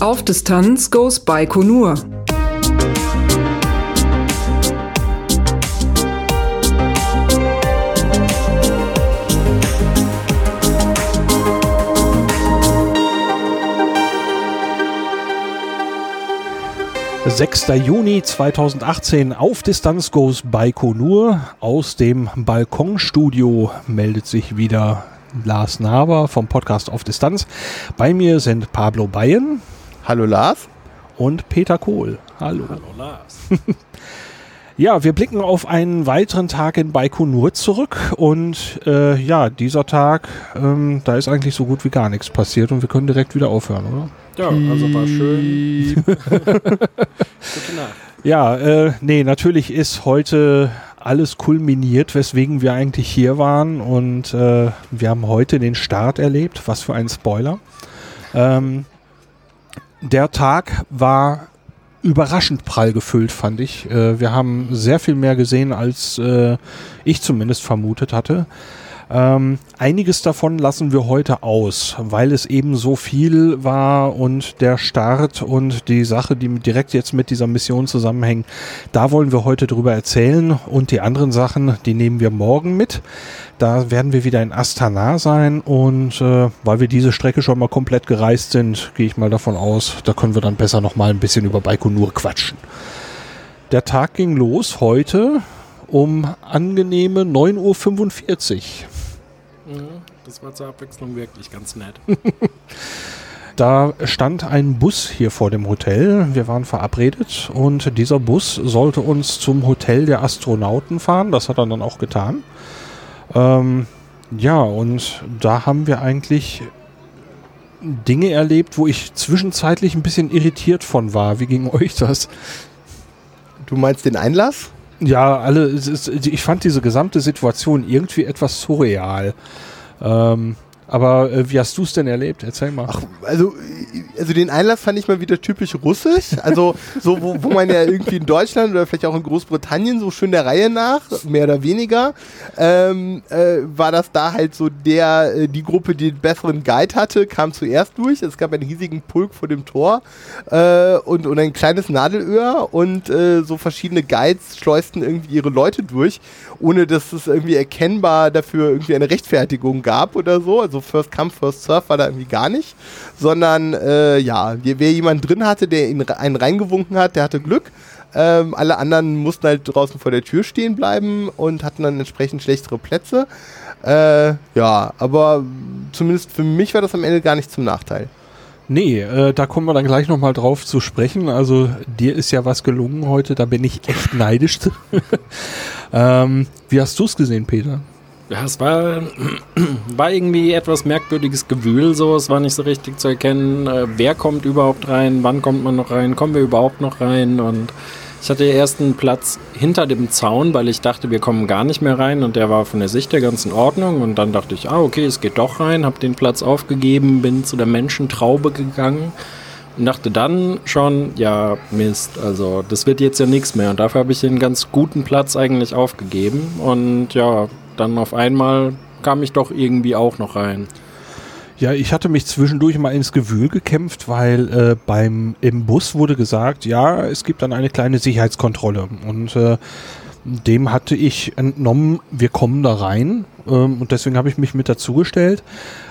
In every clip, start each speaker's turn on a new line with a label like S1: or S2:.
S1: Auf Distanz goes Baikonur.
S2: Sechster Juni 2018 auf Distanz goes Baikonur. Aus dem Balkonstudio meldet sich wieder Lars Naber vom Podcast auf Distanz. Bei mir sind Pablo Bayen.
S3: Hallo Lars.
S2: Und Peter Kohl. Hallo.
S4: Hallo Lars.
S2: ja, wir blicken auf einen weiteren Tag in Baikonur zurück und äh, ja, dieser Tag, ähm, da ist eigentlich so gut wie gar nichts passiert und wir können direkt wieder aufhören, oder?
S4: Ja, also war schön. Gute
S2: Nacht. Ja, äh, nee, natürlich ist heute alles kulminiert, weswegen wir eigentlich hier waren. Und äh, wir haben heute den Start erlebt. Was für ein Spoiler. Ähm, der Tag war überraschend prall gefüllt, fand ich. Äh, wir haben sehr viel mehr gesehen, als äh, ich zumindest vermutet hatte. Ähm, einiges davon lassen wir heute aus, weil es eben so viel war und der Start und die Sache, die direkt jetzt mit dieser Mission zusammenhängt, da wollen wir heute drüber erzählen und die anderen Sachen, die nehmen wir morgen mit. Da werden wir wieder in Astana sein und äh, weil wir diese Strecke schon mal komplett gereist sind, gehe ich mal davon aus, da können wir dann besser noch mal ein bisschen über Baikonur quatschen. Der Tag ging los heute um angenehme 9.45 Uhr.
S4: Das war zur Abwechslung wirklich ganz nett.
S2: Da stand ein Bus hier vor dem Hotel. Wir waren verabredet und dieser Bus sollte uns zum Hotel der Astronauten fahren. Das hat er dann auch getan. Ähm, ja, und da haben wir eigentlich Dinge erlebt, wo ich zwischenzeitlich ein bisschen irritiert von war. Wie ging euch das?
S3: Du meinst den Einlass?
S2: Ja, alle, ich fand diese gesamte Situation irgendwie etwas surreal. Ähm, aber äh, wie hast du es denn erlebt? Erzähl mal. Ach,
S3: also, also den Einlass fand ich mal wieder typisch russisch. Also so, wo, wo man ja irgendwie in Deutschland oder vielleicht auch in Großbritannien so schön der Reihe nach, mehr oder weniger, ähm, äh, war das da halt so der, äh, die Gruppe, die den besseren Guide hatte, kam zuerst durch. Es gab einen riesigen Pulk vor dem Tor äh, und, und ein kleines Nadelöhr und äh, so verschiedene Guides schleusten irgendwie ihre Leute durch, ohne dass es irgendwie erkennbar dafür irgendwie eine Rechtfertigung gab oder so. Also First Come, First Surf war da irgendwie gar nicht, sondern äh, ja, wer jemand drin hatte, der ihn einen reingewunken hat, der hatte Glück. Ähm, alle anderen mussten halt draußen vor der Tür stehen bleiben und hatten dann entsprechend schlechtere Plätze. Äh, ja, aber zumindest für mich war das am Ende gar nicht zum Nachteil.
S2: Nee, äh, da kommen wir dann gleich nochmal drauf zu sprechen. Also dir ist ja was gelungen heute, da bin ich echt neidisch. ähm, wie hast du es gesehen, Peter?
S4: Ja, es war, war irgendwie etwas merkwürdiges Gewühl, so. Es war nicht so richtig zu erkennen, äh, wer kommt überhaupt rein, wann kommt man noch rein, kommen wir überhaupt noch rein und ich hatte erst einen Platz hinter dem Zaun, weil ich dachte, wir kommen gar nicht mehr rein und der war von der Sicht der ganz in Ordnung und dann dachte ich, ah, okay, es geht doch rein, habe den Platz aufgegeben, bin zu der Menschentraube gegangen und dachte dann schon, ja, Mist, also das wird jetzt ja nichts mehr und dafür habe ich den ganz guten Platz eigentlich aufgegeben und ja, dann auf einmal kam ich doch irgendwie auch noch rein.
S2: Ja, ich hatte mich zwischendurch mal ins Gewühl gekämpft, weil äh, beim im Bus wurde gesagt, ja, es gibt dann eine kleine Sicherheitskontrolle und äh, dem hatte ich entnommen, wir kommen da rein ähm, und deswegen habe ich mich mit dazugestellt.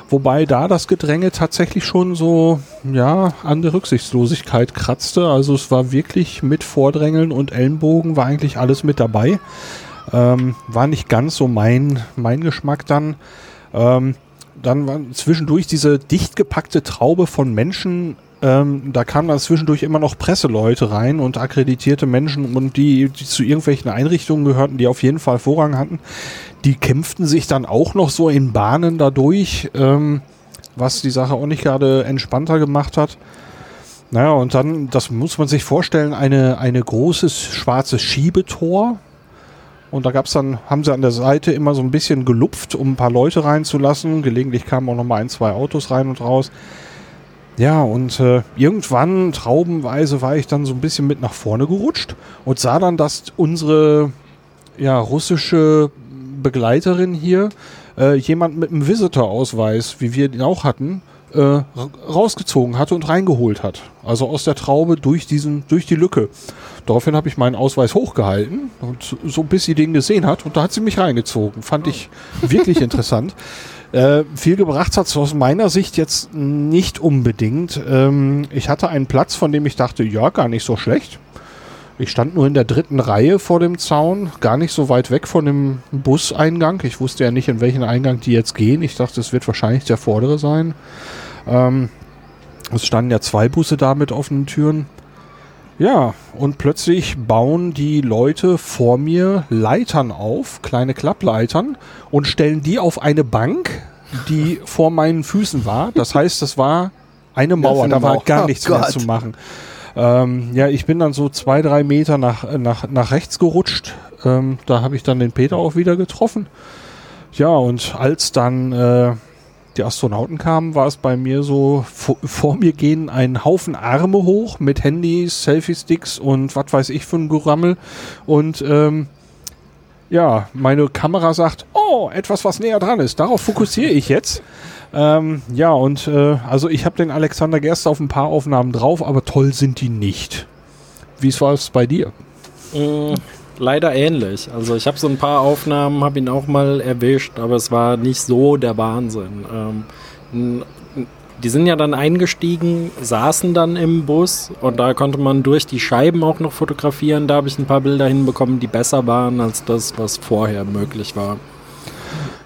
S2: Wobei da das Gedränge tatsächlich schon so, ja, an der Rücksichtslosigkeit kratzte. Also es war wirklich mit Vordrängeln und Ellenbogen war eigentlich alles mit dabei. Ähm, war nicht ganz so mein, mein Geschmack dann. Ähm, dann war zwischendurch diese dicht gepackte Traube von Menschen. Ähm, da kamen dann zwischendurch immer noch Presseleute rein und akkreditierte Menschen und die, die zu irgendwelchen Einrichtungen gehörten, die auf jeden Fall Vorrang hatten. Die kämpften sich dann auch noch so in Bahnen dadurch, ähm, was die Sache auch nicht gerade entspannter gemacht hat. Naja, und dann, das muss man sich vorstellen, eine, eine großes schwarzes Schiebetor, und da gab's dann, haben sie an der Seite immer so ein bisschen gelupft, um ein paar Leute reinzulassen. Gelegentlich kamen auch noch mal ein, zwei Autos rein und raus. Ja, und äh, irgendwann, traubenweise, war ich dann so ein bisschen mit nach vorne gerutscht und sah dann, dass unsere ja, russische Begleiterin hier äh, jemand mit einem Visitor-Ausweis, wie wir ihn auch hatten, äh, ra- rausgezogen hatte und reingeholt hat. Also aus der Traube durch diesen, durch die Lücke. Daraufhin habe ich meinen Ausweis hochgehalten und so bis sie den gesehen hat und da hat sie mich reingezogen. Fand ich wirklich interessant. Äh, viel gebracht hat es aus meiner Sicht jetzt nicht unbedingt. Ähm, ich hatte einen Platz, von dem ich dachte, ja, gar nicht so schlecht. Ich stand nur in der dritten Reihe vor dem Zaun, gar nicht so weit weg von dem Buseingang. Ich wusste ja nicht, in welchen Eingang die jetzt gehen. Ich dachte, es wird wahrscheinlich der vordere sein. Ähm, es standen ja zwei Busse da mit offenen Türen. Ja, und plötzlich bauen die Leute vor mir Leitern auf, kleine Klappleitern, und stellen die auf eine Bank, die vor meinen Füßen war. Das heißt, das war eine Mauer, da war gar
S3: Oh
S2: nichts mehr
S3: Gott.
S2: zu machen. Ähm, ja, ich bin dann so zwei, drei Meter nach, nach, nach rechts gerutscht. Ähm, da habe ich dann den Peter auch wieder getroffen. Ja, und als dann äh, die Astronauten kamen, war es bei mir so, vor, mir gehen ein Haufen Arme hoch mit Handys, Selfie-Sticks und was weiß ich für ein Gerammel. Und ähm, ja, meine Kamera sagt, oh, etwas, was näher dran ist. Darauf fokussiere ich jetzt. Ähm, ja, und äh, also ich habe den Alexander Gerst auf ein paar Aufnahmen drauf, aber toll sind die nicht. Wie war es bei dir?
S4: Mm, leider ähnlich. Also ich habe so ein paar Aufnahmen, habe ihn auch mal erwischt, aber es war nicht so der Wahnsinn. Ähm, die sind ja dann eingestiegen, saßen dann im Bus und da konnte man durch die Scheiben auch noch fotografieren. Da habe ich ein paar Bilder hinbekommen, die besser waren als das, was vorher möglich war.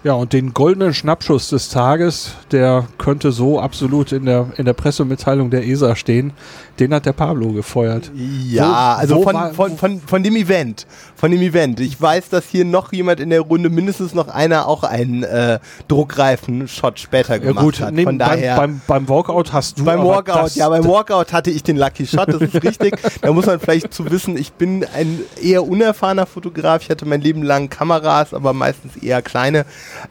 S2: Ja, und den goldenen Schnappschuss des Tages, der könnte so absolut in der, in der Pressemitteilung der ESA stehen. Den hat der Pablo gefeuert.
S3: Ja,
S2: Wo-
S3: also
S2: wo
S3: von,
S2: war-
S3: von, von, von dem Event. Von dem Event. Ich weiß, dass hier noch jemand in der Runde, mindestens noch einer, auch einen äh, Druckreifen-Shot später
S2: Ja
S3: gemacht
S2: gut,
S3: hat. Von daher.
S2: beim, beim, beim Walkout hast du
S3: Beim Walkout,
S2: das-
S3: ja, beim Walkout hatte ich den Lucky Shot, das ist richtig. da muss man vielleicht zu wissen, ich bin ein eher unerfahrener Fotograf. Ich hatte mein Leben lang Kameras, aber meistens eher kleine.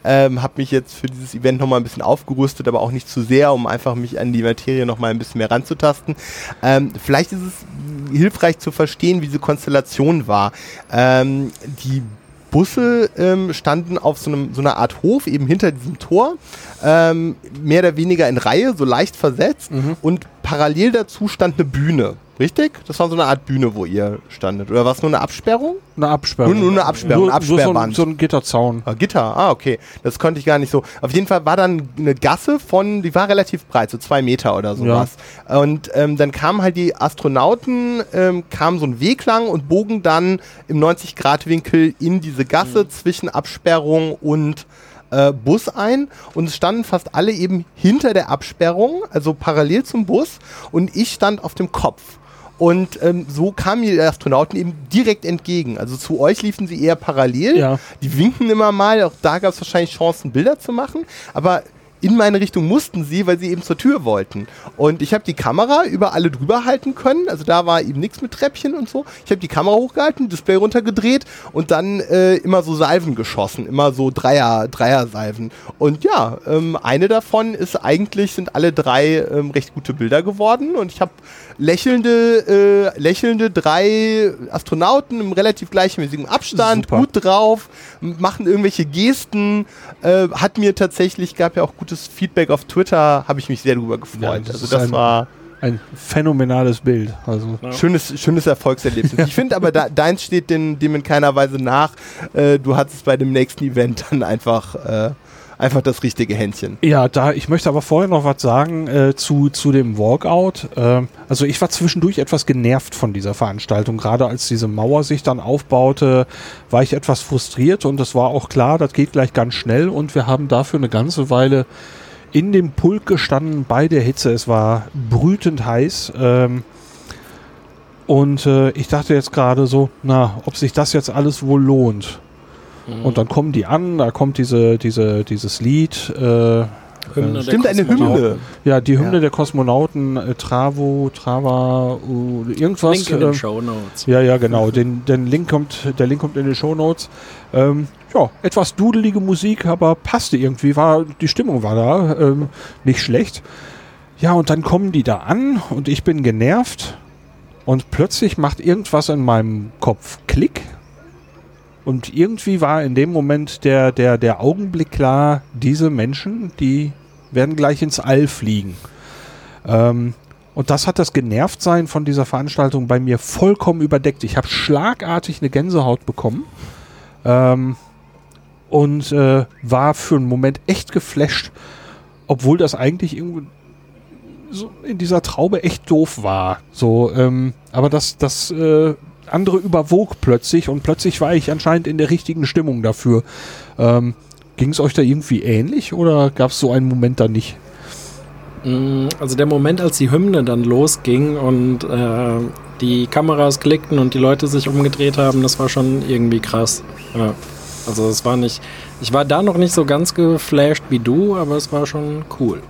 S3: Ähm, habe mich jetzt für dieses Event nochmal ein bisschen aufgerüstet, aber auch nicht zu sehr, um einfach mich an die Materie nochmal ein bisschen mehr ranzutasten. Ähm, vielleicht ist es hilfreich zu verstehen, wie diese Konstellation war. Ähm, die Busse ähm, standen auf so, einem, so einer Art Hof, eben hinter diesem Tor, ähm, mehr oder weniger in Reihe, so leicht versetzt. Und parallel dazu stand eine Bühne. Richtig? Das war so eine Art Bühne, wo ihr standet. Oder war es nur eine Absperrung?
S2: Eine Absperrung.
S3: Nur- nur eine Absperrung,
S2: Nur,
S3: eine
S2: nur so, ein,
S3: Absperrband.
S2: so ein Gitterzaun.
S3: Ah, Gitter, ah, okay. Das konnte ich gar nicht so. Auf jeden Fall war dann eine Gasse von, die war relativ breit, so zwei Meter oder sowas. Und ähm, dann kamen halt die Astronauten, ähm, kamen so einen Weg lang und bogen dann im 90-Grad-Winkel in diese Gasse zwischen Absperrung und äh, Bus ein und es standen fast alle eben hinter der Absperrung, also parallel zum Bus und ich stand auf dem Kopf. Und ähm, so kamen die Astronauten eben direkt entgegen. Also zu euch liefen sie eher parallel.
S2: Ja.
S3: Die winken immer mal. Auch da gab es wahrscheinlich Chancen, Bilder zu machen. Aber in meine Richtung mussten sie, weil sie eben zur Tür wollten. Und ich habe die Kamera über alle drüber halten können. Also da war eben nichts mit Treppchen und so. Ich habe die Kamera hochgehalten, Display runtergedreht und dann äh, immer so Salven geschossen. Immer so Dreier, Dreier-Salven. Und ja, ähm, eine davon ist eigentlich, sind alle drei ähm, recht gute Bilder geworden. Und ich habe lächelnde, äh, lächelnde drei Astronauten im relativ gleichmäßigen Abstand,
S2: Super.
S3: gut drauf, machen irgendwelche Gesten. Äh, hat mir tatsächlich, gab ja auch gutes Feedback auf Twitter, habe ich mich sehr darüber gefreut.
S2: Ja, das
S3: also das
S2: ein-
S3: war
S2: Ein phänomenales Bild. Also
S4: Ja.
S3: schönes, schönes Erfolgserlebnis. Ich finde aber, da, deins steht dem, dem in keiner Weise nach. Äh, du hattest bei dem nächsten Event dann einfach, äh, einfach das richtige Händchen.
S2: Ja, da, ich möchte aber vorher noch was sagen äh, zu, zu dem Walkout. Ähm, also ich war zwischendurch etwas genervt von dieser Veranstaltung. Gerade als diese Mauer sich dann aufbaute, war ich etwas frustriert und es war auch klar, das geht gleich ganz schnell und wir haben dafür eine ganze Weile in dem Pulk gestanden bei der Hitze. Es war brütend heiß. Ähm, und äh, ich dachte jetzt gerade so, na, ob sich das jetzt alles wohl lohnt.
S4: Mhm.
S2: Und dann kommen die an, da kommt diese, diese, dieses Lied, äh,
S4: Hymne der
S3: Stimmt, eine. Hymne.
S2: ja, die Hymne
S3: Ja.
S2: der Kosmonauten, äh, Travo, Trava, uh, irgendwas.
S4: Link in den
S2: ähm,
S4: Show Notes.
S2: ja, ja, genau. Den, den Link kommt, der Link kommt in die Shownotes. Ähm, ja, etwas dudelige Musik, aber passte irgendwie. War, die Stimmung war da, ähm, nicht schlecht. Ja, und dann kommen die da an und ich bin genervt und plötzlich macht irgendwas in meinem Kopf Klick. Und irgendwie war in dem Moment der, der, der Augenblick klar, diese Menschen, die werden gleich ins All fliegen. Ähm, und das hat das Genervtsein von dieser Veranstaltung bei mir vollkommen überdeckt. Ich habe schlagartig eine Gänsehaut bekommen ähm, und äh, war für einen Moment echt geflasht, obwohl das eigentlich irgendwie so in dieser Traube echt doof war. So, ähm, aber das, das äh, andere überwog plötzlich und plötzlich war ich anscheinend in der richtigen Stimmung dafür. Ähm, Ging es euch da irgendwie ähnlich oder gab es so einen Moment da nicht?
S4: Mm, also der Moment, als die Hymne dann losging und äh, die Kameras klickten und die Leute sich umgedreht haben, das war schon irgendwie krass. Ja. Also es war nicht, ich war da noch nicht so ganz geflasht wie du, aber es war schon cool.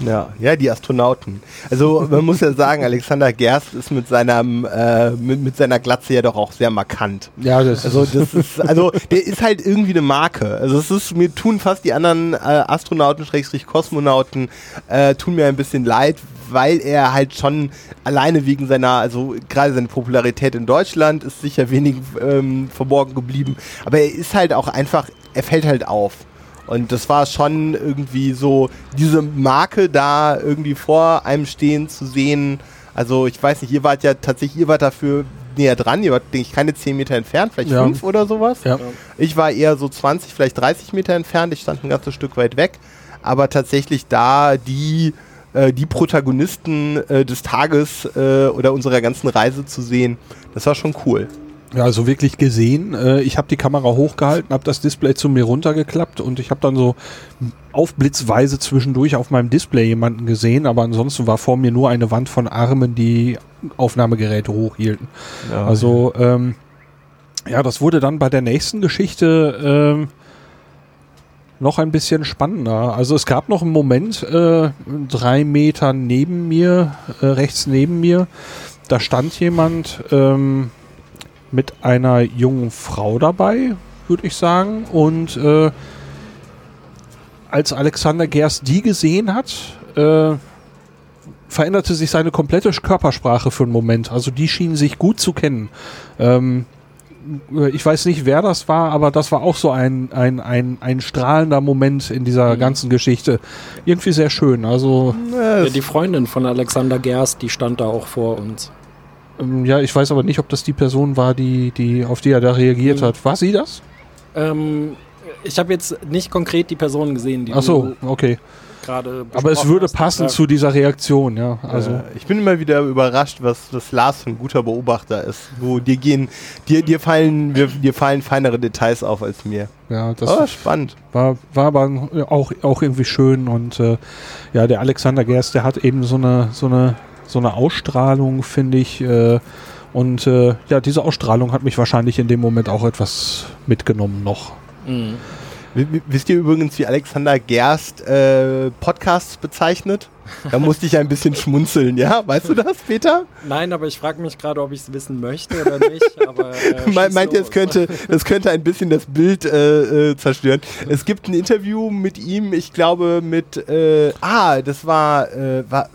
S3: Ja, ja, die Astronauten. Also man muss ja sagen, Alexander Gerst ist mit seinem äh, mit, mit seiner Glatze ja doch auch sehr markant.
S2: Ja, das
S3: also das ist also der ist halt irgendwie eine Marke. Also es ist mir tun fast die anderen äh, Astronauten Schrägstrich Kosmonauten äh, tun mir ein bisschen leid, weil er halt schon alleine wegen seiner also gerade seine Popularität in Deutschland ist sicher wenig ähm, verborgen geblieben, aber er ist halt auch einfach er fällt halt auf. Und das war schon irgendwie so, diese Marke da irgendwie vor einem stehen zu sehen. Also ich weiß nicht, ihr wart ja tatsächlich, ihr wart dafür näher dran, ihr wart, denke ich, keine 10 Meter entfernt, vielleicht
S2: Ja.
S3: 5 oder sowas.
S2: Ja.
S3: Ich war eher so 20, vielleicht 30 Meter entfernt, ich stand ein ganzes Stück weit weg. Aber tatsächlich da die, äh, die Protagonisten äh, des Tages äh, oder unserer ganzen Reise zu sehen, das war schon cool.
S2: Ja, also wirklich gesehen. Äh, ich habe die Kamera hochgehalten, habe das Display zu mir runtergeklappt und ich habe dann so aufblitzweise zwischendurch auf meinem Display jemanden gesehen, aber ansonsten war vor mir nur eine Wand von Armen, die Aufnahmegeräte hochhielten.
S3: Ja.
S2: Also ähm, ja, das wurde dann bei der nächsten Geschichte ähm, noch ein bisschen spannender. Also es gab noch einen Moment, äh, drei Meter neben mir, äh, rechts neben mir, da stand jemand ähm, mit einer jungen Frau dabei, würde ich sagen. Und äh, als Alexander Gerst die gesehen hat, äh, veränderte sich seine komplette Körpersprache für einen Moment. Also die schienen sich gut zu kennen. Ähm, ich weiß nicht, wer das war, aber das war auch so ein, ein, ein, ein strahlender Moment in dieser ganzen Geschichte. Irgendwie sehr schön. Also,
S3: Ja,
S4: die Freundin von Alexander Gerst, die stand da auch vor uns.
S2: Ähm, ja, ich weiß aber nicht, ob das die Person war, die, die, auf die er da reagiert
S4: Mhm.
S2: hat. War sie das?
S4: Ähm, ich habe jetzt nicht konkret die Person gesehen, die
S2: Ach so, okay.
S4: gerade
S2: Aber es würde
S4: hast.
S2: passen
S4: Ja.
S2: zu dieser Reaktion, ja. Also,
S3: äh, ich bin immer wieder überrascht, was das Lars für ein guter Beobachter ist. Wo dir gehen, dir, dir fallen, dir, dir fallen feinere Details auf als mir.
S2: ja, das
S3: Oh, spannend.
S2: war, war aber auch, auch irgendwie schön und äh, ja, der Alexander Gerst, der hat eben so eine, so eine, so eine Ausstrahlung, finde ich. Äh, und äh, ja, diese Ausstrahlung hat mich wahrscheinlich in dem Moment auch etwas mitgenommen noch.
S4: Mhm.
S3: Wisst ihr übrigens, wie Alexander Gerst äh, Podcasts bezeichnet? Da musste ich ein bisschen schmunzeln, ja? Weißt du das, Peter?
S4: Nein, aber ich frage mich gerade, ob ich es wissen möchte oder nicht. Aber, äh,
S3: Me- Meint ihr, es könnte, das könnte ein bisschen das Bild äh, äh, zerstören? Es gibt ein Interview mit ihm, ich glaube mit, äh, ah, das war, äh, war,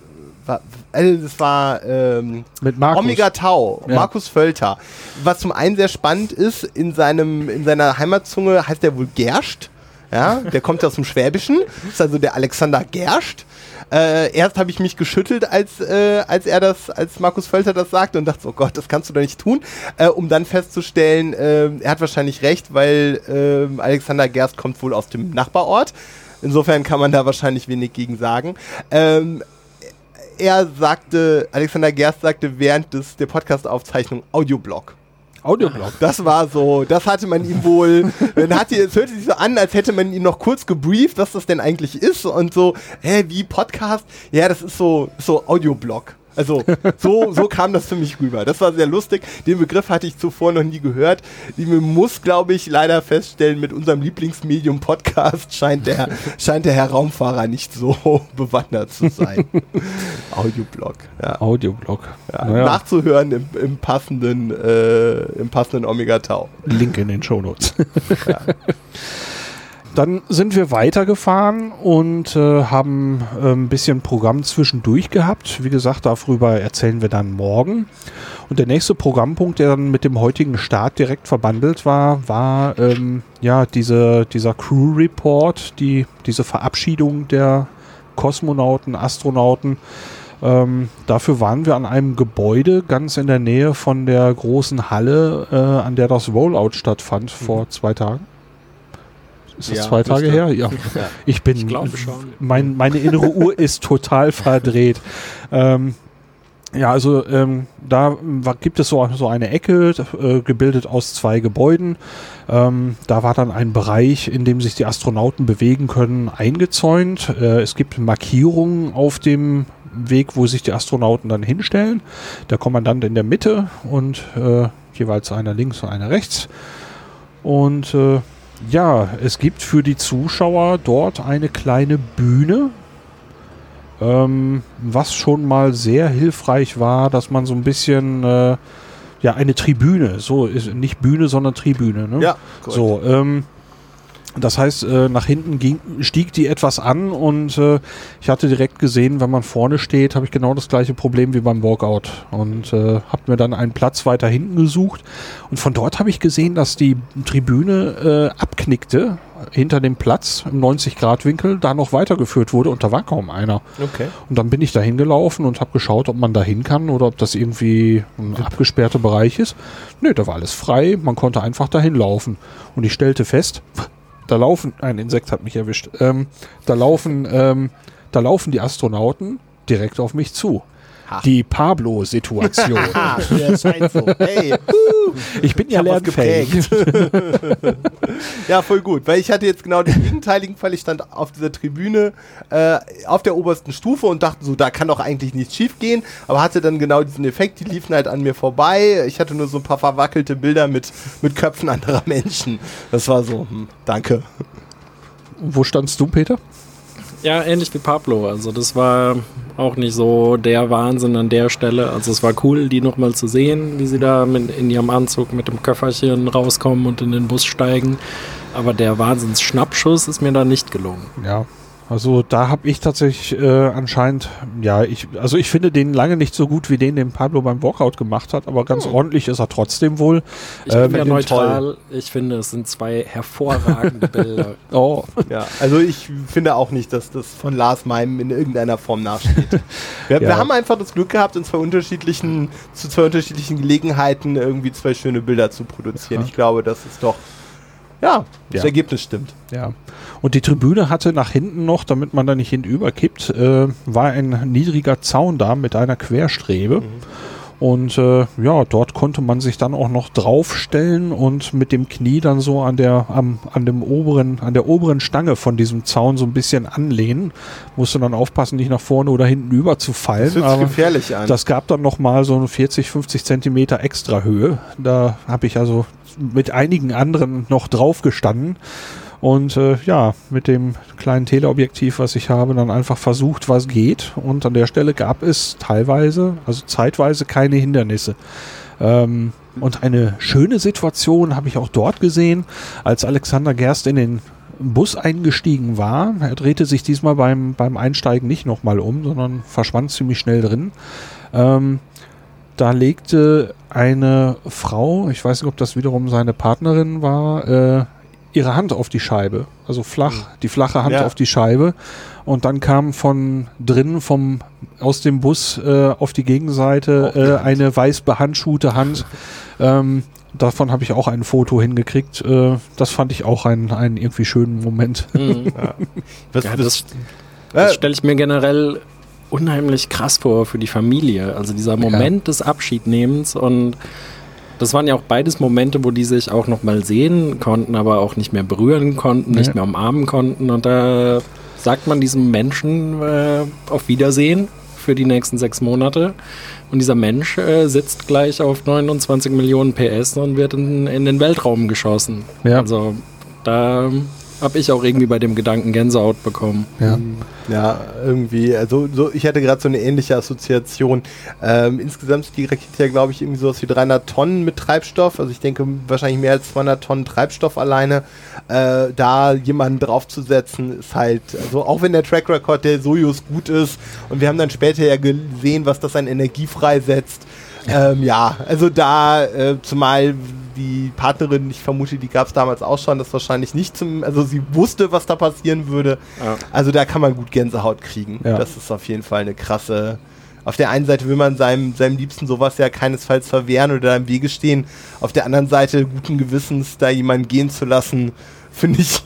S3: war äh, das war ähm,
S2: Mit Markus.
S3: Omega Tau,
S2: Ja.
S3: Markus Völter. Was zum einen sehr spannend ist, in seinem, in seiner Heimatzunge heißt er wohl Gerscht. Ja, der kommt aus dem Schwäbischen, ist also der Alexander Gerscht. Äh, erst habe ich mich geschüttelt, als, äh, als er das, als Markus Völter das sagte und dachte, oh Gott, das kannst du doch nicht tun, äh, um dann festzustellen, äh, er hat wahrscheinlich recht, weil äh, Alexander Gerst kommt wohl aus dem Nachbarort. Insofern kann man da wahrscheinlich wenig gegen sagen. Ähm, er sagte, Alexander Gerst sagte während des, der Podcast-Aufzeichnung Audioblog.
S2: Audioblog.
S3: Das war so, das hatte man ihm wohl, dann hatte, es hörte sich so an, als hätte man ihn noch kurz gebrieft, was das denn eigentlich ist und so, hä, wie Podcast? Ja, das ist so, so Audioblog. Also, so, so kam das für mich rüber. Das war sehr lustig. Den Begriff hatte ich zuvor noch nie gehört. Ich muss, glaube ich, leider feststellen, mit unserem Lieblingsmedium Podcast scheint der, scheint der Herr Raumfahrer nicht so bewandert zu sein. Audioblog, ja.
S2: Audioblog.
S3: Ja,
S2: Naja,
S3: Nachzuhören im, im passenden, äh, im passenden Omega Tau.
S2: Link in den Shownotes. dann sind wir weitergefahren und äh, haben äh, ein bisschen Programm zwischendurch gehabt. Wie gesagt, darüber erzählen wir dann morgen. Und der nächste Programmpunkt, der dann mit dem heutigen Start direkt verbandelt war, war ähm, ja diese, dieser Crew Report, die, diese Verabschiedung der Kosmonauten, Astronauten. Ähm, dafür waren wir an einem Gebäude ganz in der Nähe von der großen Halle, äh, an der das Rollout stattfand vor zwei Tagen. Ist das
S3: Ja,
S2: zwei Tage her? Ja. Ich bin,
S4: Ich glaube schon.
S2: mein, meine innere Uhr ist total verdreht. Ähm, ja, also ähm, da war, gibt es so, so eine Ecke, äh, gebildet aus zwei Gebäuden. Ähm, da war dann ein Bereich, in dem sich die Astronauten bewegen können, eingezäunt. Äh, es gibt Markierungen auf dem Weg, wo sich die Astronauten dann hinstellen. Der Kommandant in der Mitte und äh, jeweils einer links und einer rechts. Und äh, ja, es gibt für die Zuschauer dort eine kleine Bühne, ähm, was schon mal sehr hilfreich war, dass man so ein bisschen, äh, ja, eine Tribüne, so ist nicht Bühne, sondern Tribüne. Ne?
S3: Ja, korrekt.
S2: So, ähm, das heißt, äh, nach hinten ging, stieg die etwas an und äh, ich hatte direkt gesehen, wenn man vorne steht, habe ich genau das gleiche Problem wie beim Walkout und äh, habe mir dann einen Platz weiter hinten gesucht und von dort habe ich gesehen, dass die Tribüne äh, abknickte hinter dem Platz im 90-Grad-Winkel, da noch weitergeführt wurde und da war kaum einer.
S3: Okay.
S2: Und dann bin ich da hingelaufen und habe geschaut, ob man da hin kann oder ob das irgendwie ein abgesperrter Bereich ist. Nö, da war alles frei, man konnte einfach dahin laufen. Und ich stellte fest, da laufen, ein Insekt hat mich erwischt, ähm, da laufen, ähm, da laufen die Astronauten direkt auf mich zu. Die Pablo-Situation.
S3: Ah, der scheint so. Hey,
S2: Ich bin ja lernfähig.
S3: ja, voll gut. Weil ich hatte jetzt genau den gegenteiligen Fall. Ich stand auf dieser Tribüne äh, auf der obersten Stufe und dachte so, da kann doch eigentlich nichts schief gehen. Aber hatte dann genau diesen Effekt. Die liefen halt an mir vorbei. Ich hatte nur so ein paar verwackelte Bilder mit, mit Köpfen anderer Menschen. Das war so, hm, danke.
S2: Wo standst du, Peter?
S4: Ja, ähnlich wie Pablo. Also das war auch nicht so der Wahnsinn an der Stelle. Also es war cool, die nochmal zu sehen, wie sie da mit, in ihrem Anzug mit dem Köfferchen rauskommen und in den Bus steigen. Aber der Wahnsinns-Schnappschuss ist mir da nicht gelungen.
S2: Ja. Also da habe ich tatsächlich äh, anscheinend, ja, ich, also ich finde den lange nicht so gut wie den, den Pablo beim Walkout gemacht hat, aber ganz ordentlich ist er trotzdem wohl.
S4: Ich
S2: Äh,
S4: bin ja neutral. Ich finde, es sind zwei hervorragende Bilder.
S2: Oh,
S3: Ja, also ich finde auch nicht, dass das von Lars Meim in irgendeiner Form nachsteht. Wir, wir
S2: Ja.
S3: haben einfach das Glück gehabt, in zwei unterschiedlichen, zu zwei unterschiedlichen Gelegenheiten irgendwie zwei schöne Bilder zu produzieren.
S2: Ja.
S3: Ich glaube, das ist doch, ja, das
S2: Ja.
S3: Ergebnis stimmt.
S2: ja. Und die Tribüne hatte nach hinten noch, damit man da nicht hinüber kippt, äh, war ein niedriger Zaun da mit einer Querstrebe. Und äh, ja, dort konnte man sich dann auch noch draufstellen und mit dem Knie dann so an der, am, an dem oberen, an der oberen Stange von diesem Zaun so ein bisschen anlehnen. Musste dann aufpassen, nicht nach vorne oder hinten über zu fallen.
S3: Das
S2: aber
S3: gefährlich an.
S2: das gab dann noch mal so eine 40, 50 Zentimeter extra Höhe. Da habe ich also mit einigen anderen noch drauf gestanden. Und äh, ja, mit dem kleinen Teleobjektiv, was ich habe, dann einfach versucht, was geht. Und an der Stelle gab es teilweise, also zeitweise keine Hindernisse. Ähm, und eine schöne Situation habe ich auch dort gesehen, als Alexander Gerst in den Bus eingestiegen war. Er drehte sich diesmal beim, beim Einsteigen nicht nochmal um, sondern verschwand ziemlich schnell drin. Ähm, da legte eine Frau, ich weiß nicht, ob das wiederum seine Partnerin war, äh, ihre Hand auf die Scheibe. Also flach, die flache Hand
S3: Ja.
S2: auf die Scheibe. Und dann kam von drinnen vom, aus dem Bus äh, auf die Gegenseite
S3: die
S2: äh, eine weiß behandschuhte Hand. ähm, davon habe ich auch ein Foto hingekriegt. Äh, das fand ich auch einen, einen irgendwie schönen Moment.
S4: Mhm.
S3: Was,
S4: Ja,
S3: was,
S4: das, das
S3: äh,
S4: stelle ich mir generell unheimlich krass vor für die Familie. Also dieser Moment des Abschiednehmens und das waren ja auch beides Momente, wo die sich auch noch mal sehen konnten, aber auch nicht mehr berühren konnten,
S2: Nee.
S4: nicht mehr umarmen konnten. Und da sagt man diesem Menschen äh, auf Wiedersehen für die nächsten sechs Monate. Und dieser Mensch äh, sitzt gleich auf 29 Millionen PS und wird in, in den Weltraum geschossen.
S2: Ja.
S4: Also da habe ich auch irgendwie bei dem Gedanken Gänsehaut bekommen.
S2: Ja.
S3: Ja, irgendwie, also so, ich hatte gerade so eine ähnliche Assoziation. Ähm, insgesamt ist die Rakete ja, glaube ich, irgendwie sowas wie 300 Tonnen mit Treibstoff. Also ich denke wahrscheinlich mehr als 200 Tonnen Treibstoff alleine. Äh, da jemanden draufzusetzen, ist halt, also auch wenn der Track Record der Soyuz gut ist und wir haben dann später ja gesehen, was das an Energie freisetzt. Ähm, ja, also da, äh, zumal die Partnerin, ich vermute, die gab es damals auch schon, das wahrscheinlich nicht zum, also sie wusste, was da passieren würde.
S4: Ja.
S3: Also da kann man gut Gänsehaut kriegen.
S2: Ja.
S3: Das ist auf jeden Fall eine krasse. Auf der einen Seite will man seinem, seinem Liebsten sowas ja keinesfalls verwehren oder im Wege stehen. Auf der anderen Seite guten Gewissens da jemanden gehen zu lassen, finde ich,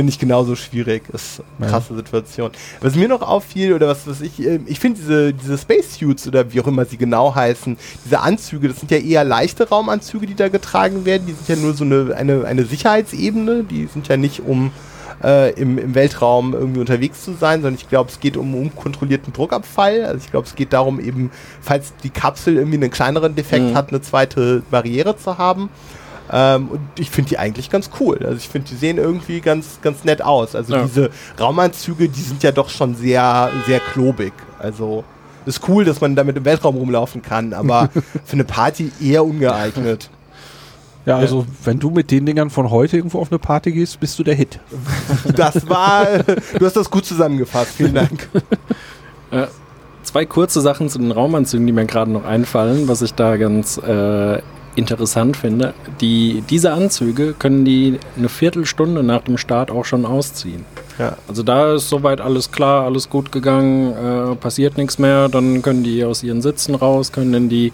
S3: finde ich genauso schwierig. Ist eine
S2: Ja.
S3: krasse Situation. Was mir noch auffiel oder was, was ich, äh, ich finde diese, diese Spacesuits oder wie auch immer sie genau heißen, diese Anzüge, das sind ja eher leichte Raumanzüge, die da getragen werden. Die sind ja nur so eine, eine, eine Sicherheitsebene. Die sind ja nicht um äh, im, im Weltraum irgendwie unterwegs zu sein, sondern ich glaube, es geht um unkontrollierten Druckabfall. Also ich glaube, es geht darum, eben, falls die Kapsel irgendwie einen kleineren Defekt
S4: Mhm.
S3: hat, eine zweite Barriere zu haben. Ähm, und ich finde die eigentlich ganz cool. Also ich finde, die sehen irgendwie ganz, ganz nett aus. Also
S4: Ja.
S3: diese Raumanzüge, die sind ja doch schon sehr, sehr klobig. Also ist cool, dass man damit im Weltraum rumlaufen kann, aber für eine Party eher ungeeignet.
S2: Ja, also wenn du mit den Dingern von heute irgendwo auf eine Party gehst, bist du der Hit.
S3: Das war, du hast das gut zusammengefasst. Vielen Dank.
S4: Zwei kurze Sachen zu den Raumanzügen, die mir gerade noch einfallen, was ich da ganz äh, interessant finde. Die, diese Anzüge können die eine Viertelstunde nach dem Start auch schon ausziehen.
S3: Ja.
S4: Also da ist soweit alles klar, alles gut gegangen, äh, passiert nichts mehr, dann können die aus ihren Sitzen raus, können dann die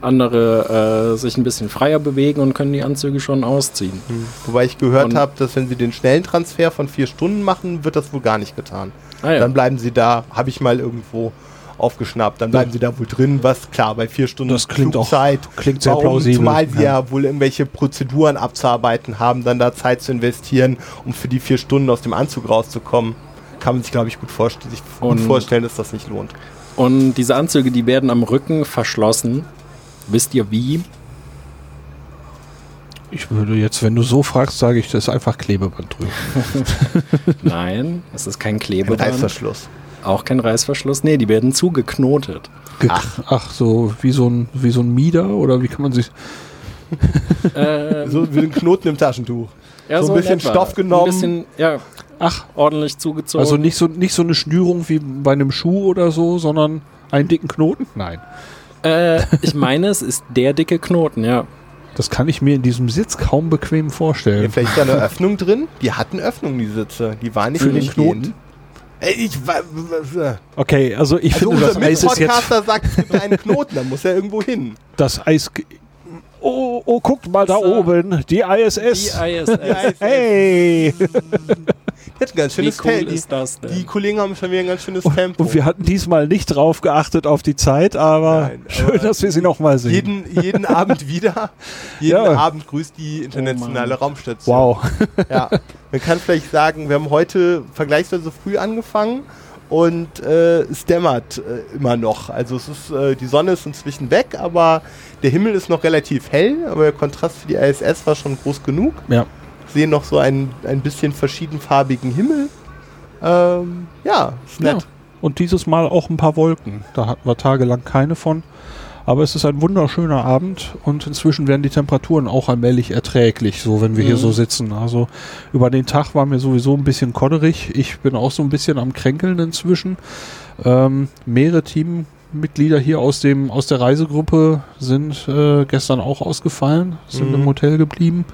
S4: andere äh, sich ein bisschen freier bewegen und können die Anzüge schon ausziehen.
S3: Wobei ich gehört habe, dass wenn sie den schnellen Transfer von vier Stunden machen, wird das wohl gar nicht getan.
S4: Ah ja.
S3: Dann bleiben sie da, habe ich mal irgendwo aufgeschnappt, dann bleiben sie da wohl drin, was klar, bei vier Stunden
S2: Das klingt auch- klingt sehr
S3: warum,
S2: plausibel.
S3: Zumal sie ja.
S2: Ja.
S3: wohl irgendwelche Prozeduren abzuarbeiten haben, dann da Zeit zu investieren, um für die vier Stunden aus dem Anzug rauszukommen. Kann man sich, glaube ich, gut, vorst sich gut
S4: Und-
S3: vorstellen, dass das nicht lohnt.
S4: Und diese Anzüge, die werden am Rücken verschlossen. Wisst ihr wie?
S2: Ich würde jetzt, wenn du so fragst, sage ich, das ist einfach Klebeband drüber.
S4: Nein, es ist kein
S3: Ein
S4: Klebeband.
S3: Reißverschluss.
S4: Auch kein Reißverschluss. Nee, die werden zugeknotet.
S2: Ge- Ach. so wie so ein wie so ein Mieder oder wie kann man sich
S4: Ähm,
S3: So wie ein Knoten im Taschentuch.
S4: ja,
S3: so ein
S4: in
S3: bisschen
S4: etwa.
S3: Stoff genommen.
S4: Ein bisschen, ja,
S2: Ach,
S4: ordentlich zugezogen.
S2: also nicht so nicht so eine Schnürung wie bei einem Schuh oder so, sondern einen dicken Knoten? Nein.
S4: äh, ich meine, es ist der dicke Knoten, ja.
S2: Das kann ich mir in diesem Sitz kaum bequem
S3: Ja,
S2: vorstellen.
S3: vielleicht ist da eine Öffnung drin. Die hatten Öffnungen, die Sitze. Die waren nicht
S2: Für den. Knoten?
S3: Ey, ich
S2: Okay, also ich
S3: Also
S2: finde, das Eis ist jetzt
S3: Mitpodcaster sagt, es gibt einen Knoten, dann muss er irgendwo hin.
S2: das Eis. Oh, oh, guckt mal da
S4: Das, äh,
S2: oben, die
S4: Die
S2: ISS.
S4: ISS.
S2: Hey!
S3: Die hat ein ganz
S4: Wie
S3: schönes
S4: cool
S3: Tempo.
S4: ist das denn?
S3: Die Kollegen haben schon wieder ein ganz schönes Tempo.
S2: Und wir hatten diesmal nicht drauf geachtet auf die Zeit, aber
S3: Nein,
S2: schön,
S3: aber
S2: dass wir sie nochmal sehen.
S3: jeden, jeden Abend wieder. Jeden
S2: Ja.
S3: Abend grüßt die internationale
S4: Oh
S3: Raumstation.
S2: wow.
S3: Ja. Man kann vielleicht sagen, wir haben heute vergleichsweise früh angefangen und äh, es dämmert äh, immer noch. Also es ist, äh, die Sonne ist inzwischen weg, aber der Himmel ist noch relativ hell, aber der Kontrast für die ISS war schon groß genug.
S2: Ja.
S3: Sehen noch so einen ein bisschen verschiedenfarbigen Himmel. Ähm, ja, ist
S2: ja.
S3: nett.
S2: Und dieses Mal auch ein paar Wolken. Da hatten wir tagelang keine von. Aber es ist ein wunderschöner Abend und inzwischen werden die Temperaturen auch allmählich erträglich, so wenn wir hier
S4: Mhm.
S2: so sitzen. Also über den Tag war mir sowieso ein bisschen kodderig. Ich bin auch so ein bisschen am Kränkeln inzwischen. Ähm, mehrere Teammitglieder hier aus dem aus der Reisegruppe sind äh, gestern auch ausgefallen, sind
S3: Mhm.
S2: im Hotel geblieben.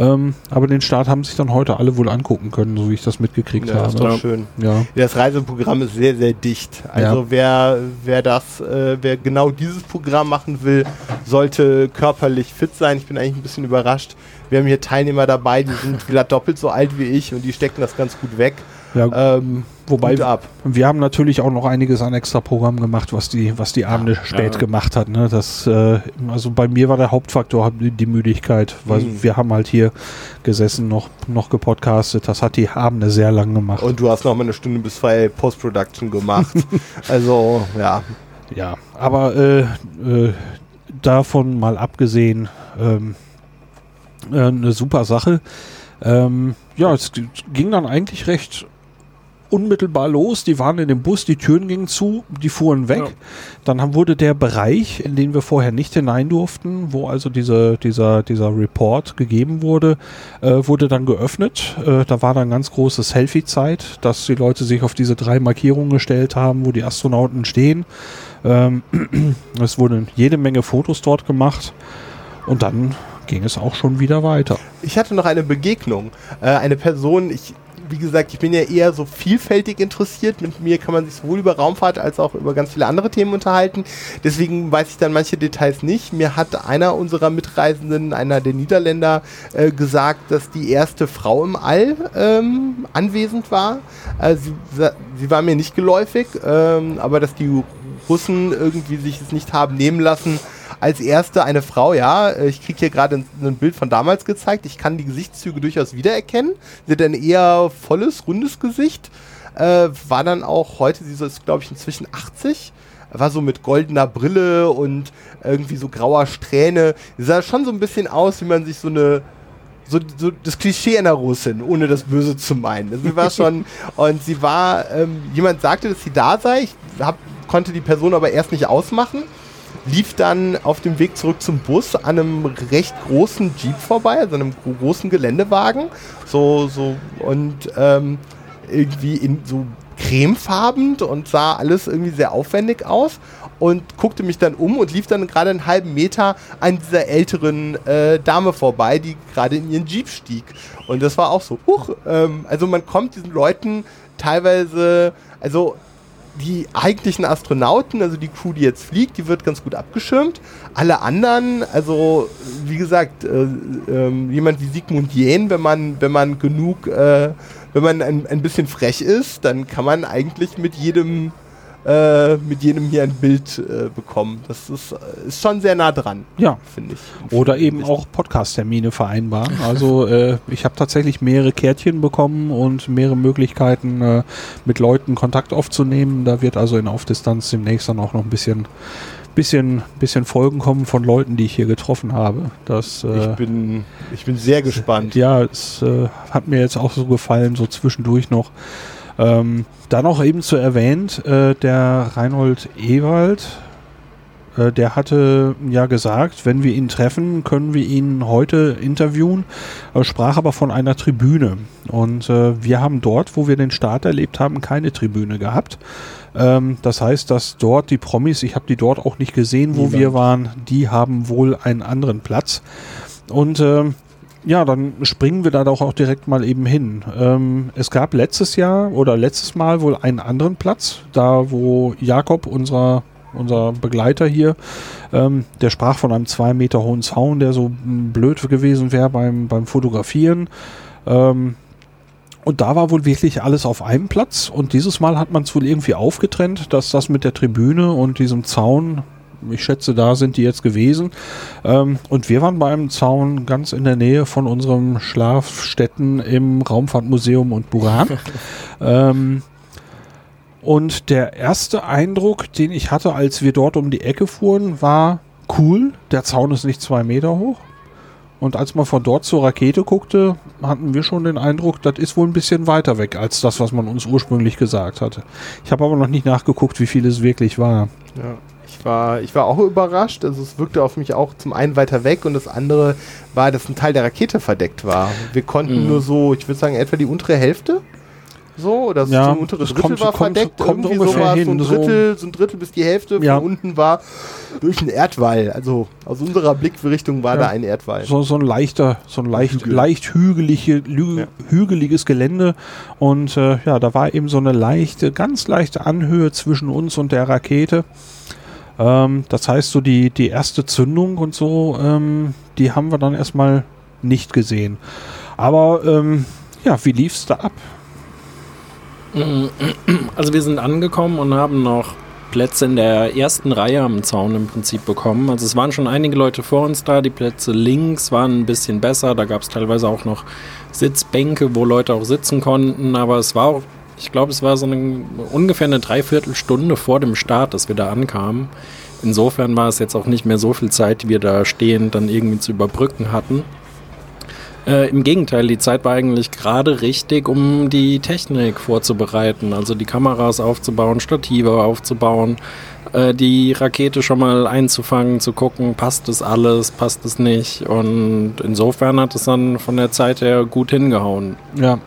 S2: Ähm, aber den Start haben sich dann heute alle wohl angucken können, so wie ich das mitgekriegt
S3: Ja, ist
S2: habe.
S3: doch
S4: Ja.
S3: schön.
S2: Ja.
S3: Das Reiseprogramm ist sehr, sehr dicht. Also wer, wer das, äh, wer genau dieses Programm machen will, sollte körperlich fit sein. Ich bin eigentlich ein bisschen überrascht. Wir haben hier Teilnehmer dabei, die sind vielleicht doppelt so alt wie ich und die stecken das ganz gut weg.
S2: Ja,
S3: Ähm,
S2: wobei wir haben natürlich auch noch einiges an extra Programm gemacht, was die, was die Abende spät
S4: Ja.
S2: gemacht hat. Ne? Das, äh, also bei mir war der Hauptfaktor die Müdigkeit, weil
S3: Mhm.
S2: wir haben halt hier gesessen, noch, noch gepodcastet. Das hat die Abende sehr lang gemacht.
S3: Und du hast noch mal eine Stunde bis zwei Post-Production gemacht. also, ja.
S2: ja, aber äh, äh, davon mal abgesehen, ähm, äh, eine super Sache. Ähm, ja, es ging dann eigentlich recht unmittelbar los. Die waren in dem Bus, die Türen gingen zu, die fuhren weg.
S4: Ja.
S2: Dann haben, wurde der Bereich, in den wir vorher nicht hinein durften, wo also diese, dieser, dieser Report gegeben wurde, äh, wurde dann geöffnet. Äh, da war dann ganz große Selfie-Zeit, dass die Leute sich auf diese drei Markierungen gestellt haben, wo die Astronauten stehen. Ähm, es wurden jede Menge Fotos dort gemacht und dann ging es auch schon wieder weiter.
S3: Ich hatte noch eine Begegnung. Äh, eine Person, ich, wie gesagt, ich bin ja eher so vielfältig interessiert. Mit mir kann man sich sowohl über Raumfahrt als auch über ganz viele andere Themen unterhalten. Deswegen weiß ich dann manche Details nicht. Mir hat einer unserer Mitreisenden, einer der Niederländer, äh, gesagt, dass die erste Frau im All ähm, anwesend war. Äh, sie, sie war mir nicht geläufig, ähm, aber dass die Russen irgendwie sich es nicht haben nehmen lassen, als erste eine Frau, ja, äh, ich kriege hier gerade ein, ein Bild von damals gezeigt. Ich kann die Gesichtszüge durchaus wiedererkennen. Sie hat ein eher volles, rundes Gesicht. Äh, war dann auch heute, sie ist glaube ich inzwischen 80. War so mit goldener Brille und irgendwie so grauer Strähne. Sie sah schon so ein bisschen aus, wie man sich so eine so, so das Klischee einer Russin, ohne das Böse zu meinen. Also sie war schon, und sie war, ähm, jemand sagte, dass sie da sei. Ich hab, konnte die Person aber erst nicht ausmachen. Lief dann auf dem Weg zurück zum Bus an einem recht großen Jeep vorbei, also einem gro- großen Geländewagen. So, so, und ähm, irgendwie in so cremefarbend und sah alles irgendwie sehr aufwendig aus und guckte mich dann um und lief dann gerade einen halben Meter an dieser älteren äh, Dame vorbei, die gerade in ihren Jeep stieg. Und das war auch so, huch, ähm, also man kommt diesen Leuten teilweise, also die eigentlichen Astronauten, also die Crew, die jetzt fliegt, die wird ganz gut abgeschirmt. Alle anderen, also wie gesagt, äh, ähm, jemand wie Sigmund Jähn, wenn man, wenn man genug, äh, wenn man ein, ein bisschen frech ist, dann kann man eigentlich mit jedem, äh, mit jedem hier ein Bild äh, bekommen. Das ist, äh, ist schon sehr nah dran,
S2: Ja.
S3: finde ich.
S2: Oder eben auch Podcast-Termine vereinbaren. Also äh, ich habe tatsächlich mehrere Kärtchen bekommen und mehrere Möglichkeiten, äh, mit Leuten Kontakt aufzunehmen. Da wird also in Aufdistanz demnächst dann auch noch ein bisschen, bisschen, bisschen Folgen kommen von Leuten, die ich hier getroffen habe. Das, äh,
S3: Ich bin, ich bin sehr gespannt.
S2: ja, es äh, hat mir jetzt auch so gefallen, so zwischendurch noch. Ähm, dann auch eben zu erwähnt, äh, der Reinhold Ewald, äh, der hatte ja gesagt, wenn wir ihn treffen, können wir ihn heute interviewen, äh, sprach aber von einer Tribüne. Und äh, wir haben dort, wo wir den Start erlebt haben, keine Tribüne gehabt. Ähm, das heißt, dass dort die Promis, ich habe die dort auch nicht gesehen, wo wir waren, die haben wohl einen anderen Platz. Und ähm, ja, dann springen wir da doch auch direkt mal eben hin. Ähm, es gab letztes Jahr oder letztes Mal wohl einen anderen Platz, da wo Jakob, unser, unser Begleiter hier, ähm, der sprach von einem zwei Meter hohen Zaun, der so blöd gewesen wäre beim, beim Fotografieren. Ähm, und da war wohl wirklich alles auf einem Platz. Und dieses Mal hat man es wohl irgendwie aufgetrennt, dass das mit der Tribüne und diesem Zaun, ich schätze, da sind die jetzt gewesen. Ähm, und wir waren bei einem Zaun ganz in der Nähe von unserem Schlafstätten im Raumfahrtmuseum und Buran. ähm, und der erste Eindruck, den ich hatte, als wir dort um die Ecke fuhren, war cool. Der Zaun ist nicht zwei Meter hoch. Und als man von dort zur Rakete guckte, hatten wir schon den Eindruck, das ist wohl ein bisschen weiter weg als das, was man uns ursprünglich gesagt hatte. Ich habe aber noch nicht nachgeguckt, wie viel es wirklich war.
S3: Ja, war, ich war auch überrascht. Also es wirkte auf mich auch zum einen weiter weg und das andere war, dass ein Teil der Rakete verdeckt war. Wir konnten
S4: Mhm.
S3: nur so, ich würde sagen, etwa die untere Hälfte. So, oder so
S2: Ja,
S3: die untere
S2: es
S3: Drittel
S2: kommt-
S3: war
S2: kommt-
S3: verdeckt.
S2: kommt
S3: Irgendwie sowas,
S2: hin,
S3: so ein Drittel, so ein Drittel bis die Hälfte
S2: Ja.
S3: von unten war durch einen Erdwall. Also aus unserer Blickrichtung war
S2: Ja.
S3: da ein Erdwall.
S2: So, so ein leichter, so ein leicht,
S3: Hügel.
S2: leicht hügelige,
S3: Ja.
S2: hügeliges Gelände. Und äh, ja, da war eben so eine leichte, ganz leichte Anhöhe zwischen uns und der Rakete. Ähm, das heißt, so die, die erste Zündung und so, ähm, die haben wir dann erstmal nicht gesehen. Aber ähm, ja, wie lief's da ab?
S4: Also wir sind angekommen und haben noch Plätze in der ersten Reihe am Zaun im Prinzip bekommen. Also es waren schon einige Leute vor uns da. Die Plätze links waren ein bisschen besser. Da gab es teilweise auch noch Sitzbänke, wo Leute auch sitzen konnten. Aber es war auch, ich glaube, es war so eine, ungefähr eine Dreiviertelstunde vor dem Start, dass wir da ankamen. Insofern war es jetzt auch nicht mehr so viel Zeit, die wir da stehend dann irgendwie zu überbrücken hatten. Äh, Im Gegenteil, die Zeit war eigentlich gerade richtig, um die Technik vorzubereiten. Also die Kameras aufzubauen, Stative aufzubauen, äh, die Rakete schon mal einzufangen, zu gucken, passt es alles, passt es nicht. Und insofern hat es dann von der Zeit her gut hingehauen.
S2: Ja.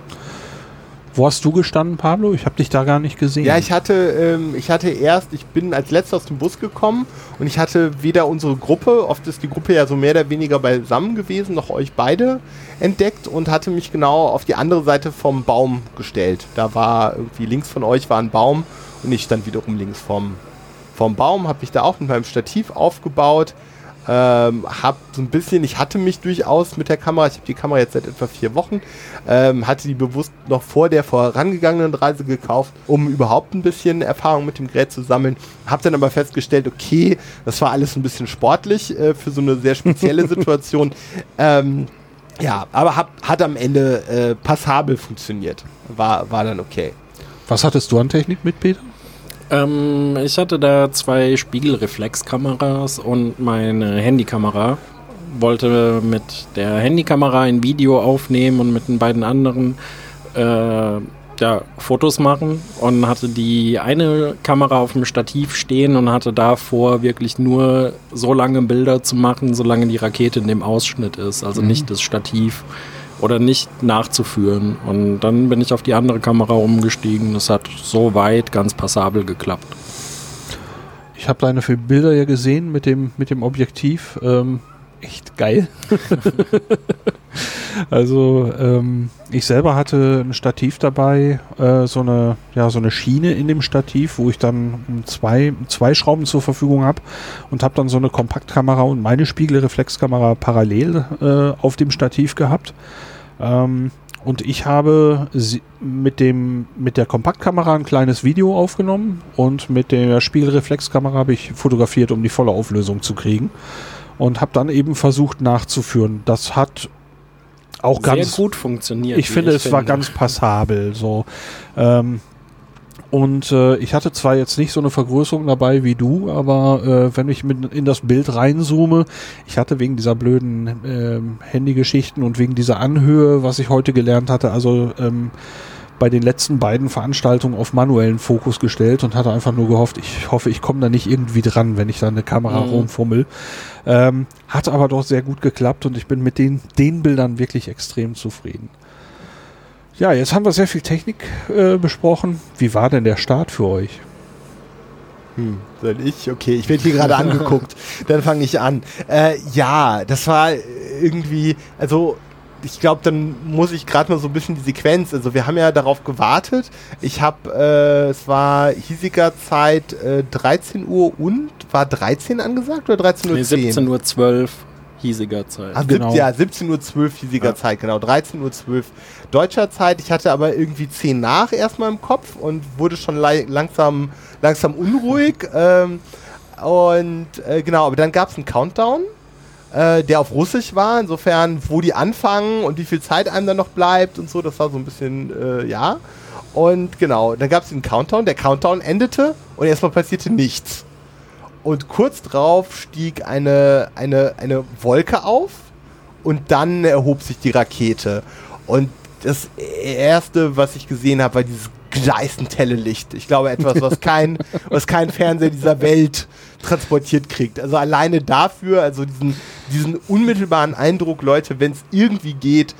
S2: Wo hast du gestanden, Pablo? Ich habe dich da gar nicht gesehen.
S3: Ja, ich hatte, ähm, ich hatte erst, ich bin als letzter aus dem Bus gekommen und ich hatte weder unsere Gruppe, oft ist die Gruppe ja so mehr oder weniger beisammen gewesen, noch euch beide entdeckt und hatte mich genau auf die andere Seite vom Baum gestellt. Da war irgendwie links von euch war ein Baum und ich stand wiederum links vom, vom Baum, habe mich da auch mit meinem Stativ aufgebaut. Ähm, hab so ein bisschen, ich hatte mich durchaus mit der Kamera, ich habe die Kamera jetzt seit etwa vier Wochen, ähm, hatte die bewusst noch vor der vorangegangenen Reise gekauft, um überhaupt ein bisschen Erfahrung mit dem Gerät zu sammeln. Hab dann aber festgestellt, okay, das war alles ein bisschen sportlich äh, für so eine sehr spezielle Situation. Ähm, ja, aber hab, hat am Ende äh, passabel funktioniert. War, war dann okay.
S2: Was hattest du an Technik mit, Peter?
S4: Ähm, ich hatte da zwei Spiegelreflexkameras und meine Handykamera. Wollte mit der Handykamera ein Video aufnehmen und mit den beiden anderen äh, ja, Fotos machen und hatte die eine Kamera auf dem Stativ stehen und hatte davor wirklich nur so lange Bilder zu machen, solange die Rakete in dem Ausschnitt ist, also mhm. nicht das Stativ oder nicht nachzuführen. Und dann bin ich auf die andere Kamera umgestiegen. Das hat so weit ganz passabel geklappt.
S2: Ich habe deine Bilder ja gesehen mit dem, mit dem Objektiv. Ähm, echt geil. also ähm, ich selber hatte ein Stativ dabei, äh, so eine ja so eine Schiene in dem Stativ, wo ich dann zwei zwei Schrauben zur Verfügung habe und habe dann so eine Kompaktkamera und meine Spiegelreflexkamera parallel äh, auf dem Stativ gehabt. Ähm, und ich habe mit, dem, mit der Kompaktkamera ein kleines Video aufgenommen und mit der Spiegelreflexkamera habe ich fotografiert, um die volle Auflösung zu kriegen. Und habe dann eben versucht nachzuführen. Das hat auch Sehr ganz
S4: gut funktioniert.
S2: Ich finde, ich es finde. war ganz passabel. So. Ähm, und äh, ich hatte zwar jetzt nicht so eine Vergrößerung dabei wie du, aber äh, wenn ich mit in das Bild reinzoome, ich hatte wegen dieser blöden äh, Handygeschichten und wegen dieser Anhöhe, was ich heute gelernt hatte, also ähm, bei den letzten beiden Veranstaltungen auf manuellen Fokus gestellt und hatte einfach nur gehofft, ich hoffe, ich komme da nicht irgendwie dran, wenn ich da eine Kamera mhm. rumfummel. Ähm, hat aber doch sehr gut geklappt und ich bin mit den, den Bildern wirklich extrem zufrieden. Ja, jetzt haben wir sehr viel Technik äh, besprochen. Wie war denn der Start für euch?
S3: Hm, soll ich? Okay, ich werde hier gerade angeguckt. Dann fange ich an. Äh, ja, das war irgendwie, also ich glaube, dann muss ich gerade mal so ein bisschen die Sequenz. Also wir haben ja darauf gewartet. Ich habe, äh, es war hiesiger Zeit äh, 13 Uhr und war 13 angesagt oder 13 Uhr? Nee,
S4: 17 Uhr 12 hiesiger Zeit.
S3: Ah, genau. Ja, 17 Uhr 12 hiesiger ja. Zeit, genau. 13 Uhr 12 deutscher Zeit. Ich hatte aber irgendwie 10 nach erstmal im Kopf und wurde schon langsam, langsam unruhig. Ähm, und äh, genau, aber dann gab es einen Countdown, äh, der auf Russisch war. Insofern, wo die anfangen und wie viel Zeit einem dann noch bleibt und so, das war so ein bisschen, äh, ja. Und genau, dann gab es den Countdown. Der Countdown endete und erstmal passierte nichts. Und kurz drauf stieg eine, eine, eine Wolke auf und dann erhob sich die Rakete. Und das erste, was ich gesehen habe, war dieses gleißend helle Licht. Ich glaube, etwas, was kein, was kein Fernseher dieser Welt transportiert kriegt. Also alleine dafür, also diesen, diesen unmittelbaren Eindruck, Leute, wenn es irgendwie geht,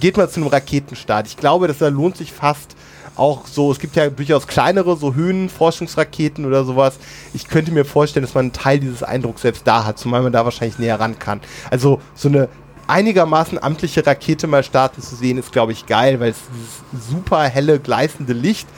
S3: geht mal zu einem Raketenstart. Ich glaube, das lohnt sich fast auch so, es gibt ja durchaus kleinere, so Höhenforschungsraketen oder sowas. Ich könnte mir vorstellen, dass man einen Teil dieses Eindrucks selbst da hat, zumal man da wahrscheinlich näher ran kann. Also so eine einigermaßen amtliche Rakete mal starten zu sehen, ist, glaube ich, geil, weil es dieses super helle, gleißende Licht,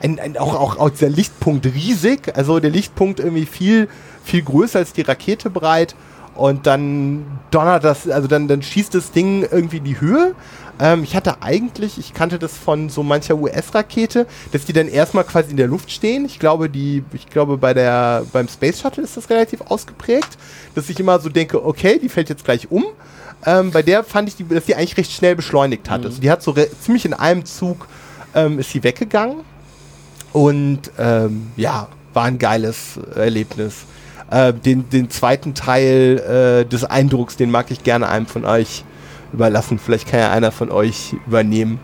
S3: ein, ein, auch, auch, auch der Lichtpunkt riesig, also der Lichtpunkt irgendwie viel, viel größer als die Rakete breit und dann donnert das, also dann, dann schießt das Ding irgendwie in die Höhe. Ähm, ich hatte eigentlich, ich kannte das von so mancher US-Rakete, dass die dann erstmal quasi in der Luft stehen. Ich glaube, die, ich glaube, bei der, beim Space Shuttle ist das relativ ausgeprägt, dass ich immer so denke, okay, die fällt jetzt gleich um. Ähm, bei der fand ich, die, dass die eigentlich recht schnell beschleunigt hat. Mhm. Also die hat so ziemlich in einem Zug ähm, ist sie weggegangen. Und ähm, ja, war ein geiles Erlebnis. Äh, den, den zweiten Teil äh, des Eindrucks, den mag ich gerne einem von euch überlassen. Vielleicht kann ja einer von euch übernehmen.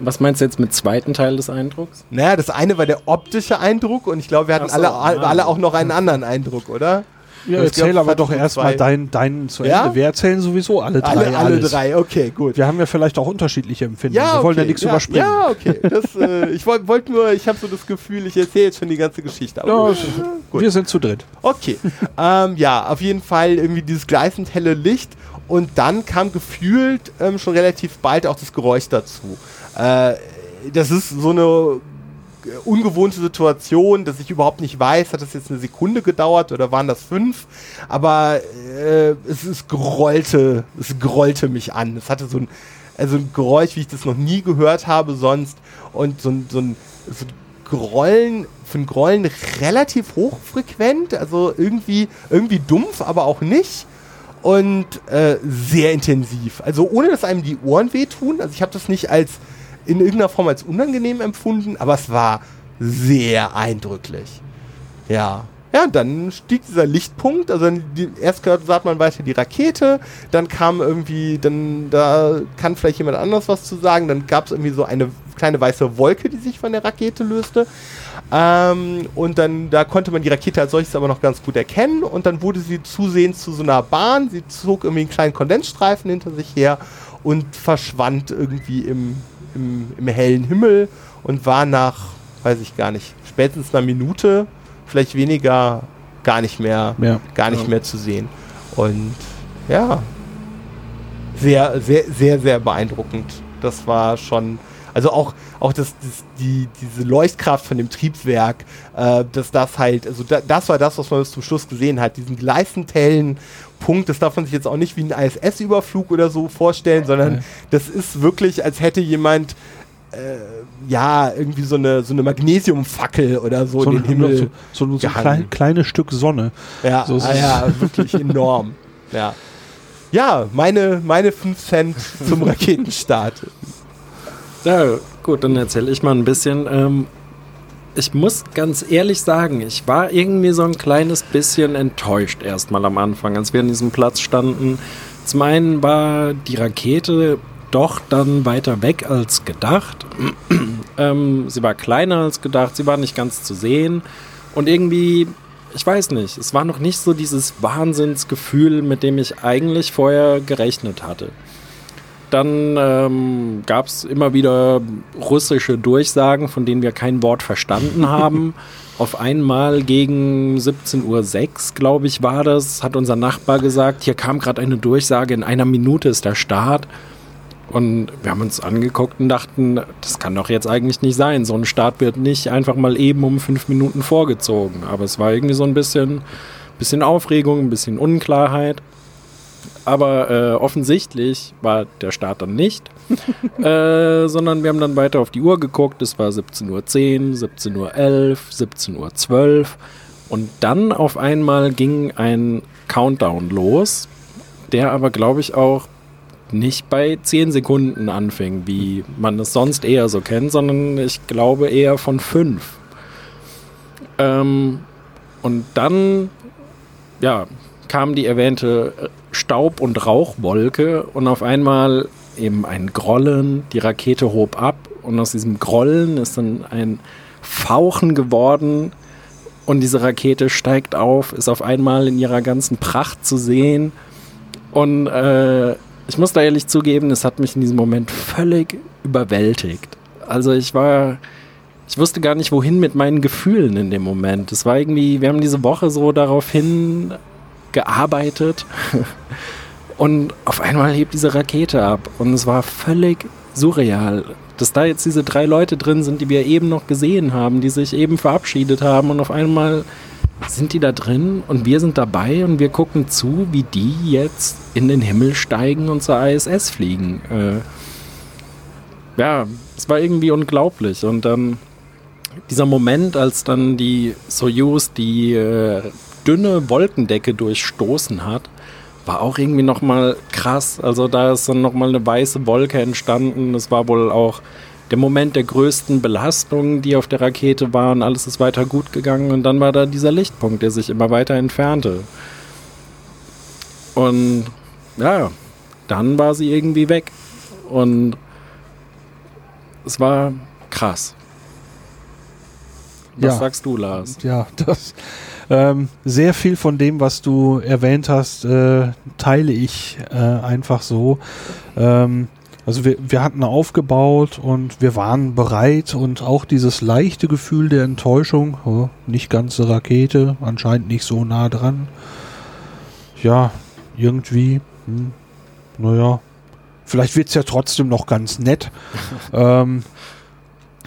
S4: Was meinst du jetzt mit zweiten Teil des Eindrucks?
S3: Naja, das eine war der optische Eindruck und ich glaube, wir hatten
S4: so,
S3: alle,
S4: ah.
S3: alle auch noch einen anderen Eindruck, oder?
S2: Ja,
S3: Ich
S2: erzähl aber doch erstmal deinen dein zu Ende.
S3: Ja?
S2: Wir erzählen sowieso alle drei.
S3: alle, alle drei, okay, gut.
S2: Wir haben ja vielleicht auch unterschiedliche Empfindungen.
S3: Ja,
S2: Wir wollen ja
S3: okay,
S2: nichts
S3: ja,
S2: überspringen.
S3: Ja, okay. Das, äh, ich wollte wollt nur, ich habe so das Gefühl, ich erzähle jetzt schon die ganze Geschichte. Aber
S2: Ja, wir sind zu dritt.
S3: Okay. ähm, ja, auf jeden Fall irgendwie dieses gleißend helle Licht und dann kam gefühlt ähm, schon relativ bald auch das Geräusch dazu. Äh, das ist so eine ungewohnte Situation, dass ich überhaupt nicht weiß, hat das jetzt eine Sekunde gedauert oder waren das fünf? Aber äh, es, es grollte, es grollte mich an. Es hatte so ein, also ein Geräusch, wie ich das noch nie gehört habe sonst und so ein, so ein, so ein Grollen, ein Grollen relativ hochfrequent, also irgendwie, irgendwie dumpf, aber auch nicht. Und äh, sehr intensiv. Also ohne dass einem die Ohren wehtun. Also ich habe das nicht als in irgendeiner Form als unangenehm empfunden, aber es war sehr eindrücklich. Ja. Ja, dann stieg dieser Lichtpunkt, also die, erst sah man weiter die Rakete, dann kam irgendwie, dann da kann vielleicht jemand anders was zu sagen, dann gab es irgendwie so eine kleine weiße Wolke, die sich von der Rakete löste. Ähm, und dann, da konnte man die Rakete als solches aber noch ganz gut erkennen und dann wurde sie zusehends zu so einer Bahn, sie zog irgendwie einen kleinen Kondensstreifen hinter sich her und verschwand irgendwie im, im, im hellen Himmel und war nach, weiß ich gar nicht, spätestens einer Minute, vielleicht weniger, gar nicht mehr,
S2: Ja.
S3: gar nicht
S4: Ja.
S3: mehr zu sehen. Und ja, sehr, sehr, sehr, sehr beeindruckend. Das war schon, also auch, auch das, das, die, diese Leuchtkraft von dem Triebwerk, äh, dass das halt, also da, das war das, was man bis zum Schluss gesehen hat, diesen gleißend hellen Punkt, das darf man sich jetzt auch nicht wie ein ISS-Überflug oder so vorstellen, sondern
S2: Nee.
S3: das ist wirklich, als hätte jemand äh, ja, irgendwie so eine, so eine Magnesiumfackel oder so,
S2: So,
S3: den Himmel.
S2: so, so, so ein klein, kleines Stück Sonne.
S3: Ja,
S2: So
S3: ah, ja wirklich enorm. Ja, ja meine, meine 5 Cent zum Raketenstart.
S4: Ja, gut, dann erzähle ich mal ein bisschen. Ähm, ich muss ganz ehrlich sagen, ich war irgendwie so ein kleines bisschen enttäuscht erstmal am Anfang, als wir an diesem Platz standen. Zum einen war die Rakete doch dann weiter weg als gedacht. ähm, sie war kleiner als gedacht, sie war nicht ganz zu sehen. Und irgendwie, ich weiß nicht, es war noch nicht so dieses Wahnsinnsgefühl, mit dem ich eigentlich vorher gerechnet hatte. Dann ähm, gab es immer wieder russische Durchsagen, von denen wir kein Wort verstanden haben. Auf einmal gegen 17.06 Uhr, glaube ich, war das, hat unser Nachbar gesagt, hier kam gerade eine Durchsage, in einer Minute ist der Start. Und wir haben uns angeguckt und dachten, das kann doch jetzt eigentlich nicht sein. So ein Start wird nicht einfach mal eben um fünf Minuten vorgezogen. Aber es war irgendwie so ein bisschen, bisschen Aufregung, ein bisschen Unklarheit. Aber äh, offensichtlich war der Start dann nicht, äh, sondern wir haben dann weiter auf die Uhr geguckt. Es war 17.10 Uhr, 17.11 Uhr, 17.12 Uhr. Und dann auf einmal ging ein Countdown los, der aber, glaube ich, auch nicht bei 10 Sekunden anfing, wie man es sonst eher so kennt, sondern ich glaube eher von 5. Ähm, und dann, ja, kam die erwähnte Staub- und Rauchwolke und auf einmal eben ein Grollen, die Rakete hob ab und aus diesem Grollen ist dann ein Fauchen geworden und diese Rakete steigt auf, ist auf einmal in ihrer ganzen Pracht zu sehen und äh, ich muss da ehrlich zugeben, es hat mich in diesem Moment völlig überwältigt. Also ich war, ich wusste gar nicht, wohin mit meinen Gefühlen in dem Moment. Es war irgendwie, wir haben diese Woche so darauf hin gearbeitet. Und auf einmal hebt diese Rakete ab. Und es war völlig surreal, dass da jetzt diese drei Leute drin sind, die wir eben noch gesehen haben, die sich eben verabschiedet haben. Und auf einmal sind die da drin und wir sind dabei und wir gucken zu, wie die jetzt in den Himmel steigen und zur ISS fliegen. Äh, ja, es war irgendwie unglaublich. Und dann dieser Moment, als dann die Soyuz die äh, dünne Wolkendecke durchstoßen hat, war auch irgendwie nochmal krass. Also da ist dann nochmal eine weiße Wolke entstanden. Das war wohl auch der Moment der größten Belastung, die auf der Rakete waren. Alles ist weiter gut gegangen und dann war da dieser Lichtpunkt, der sich immer weiter entfernte. Und ja, dann war sie irgendwie weg. Und es war krass. Was
S2: Ja.
S4: sagst du, Lars?
S2: Ja, das ähm, sehr viel von dem, was du erwähnt hast, äh, teile ich äh, einfach so. Ähm, also wir, wir hatten aufgebaut und wir waren bereit und auch dieses leichte Gefühl der Enttäuschung, oh, nicht ganze Rakete, anscheinend nicht so nah dran. Ja, irgendwie, hm, naja, vielleicht wird's ja trotzdem noch ganz nett. ähm,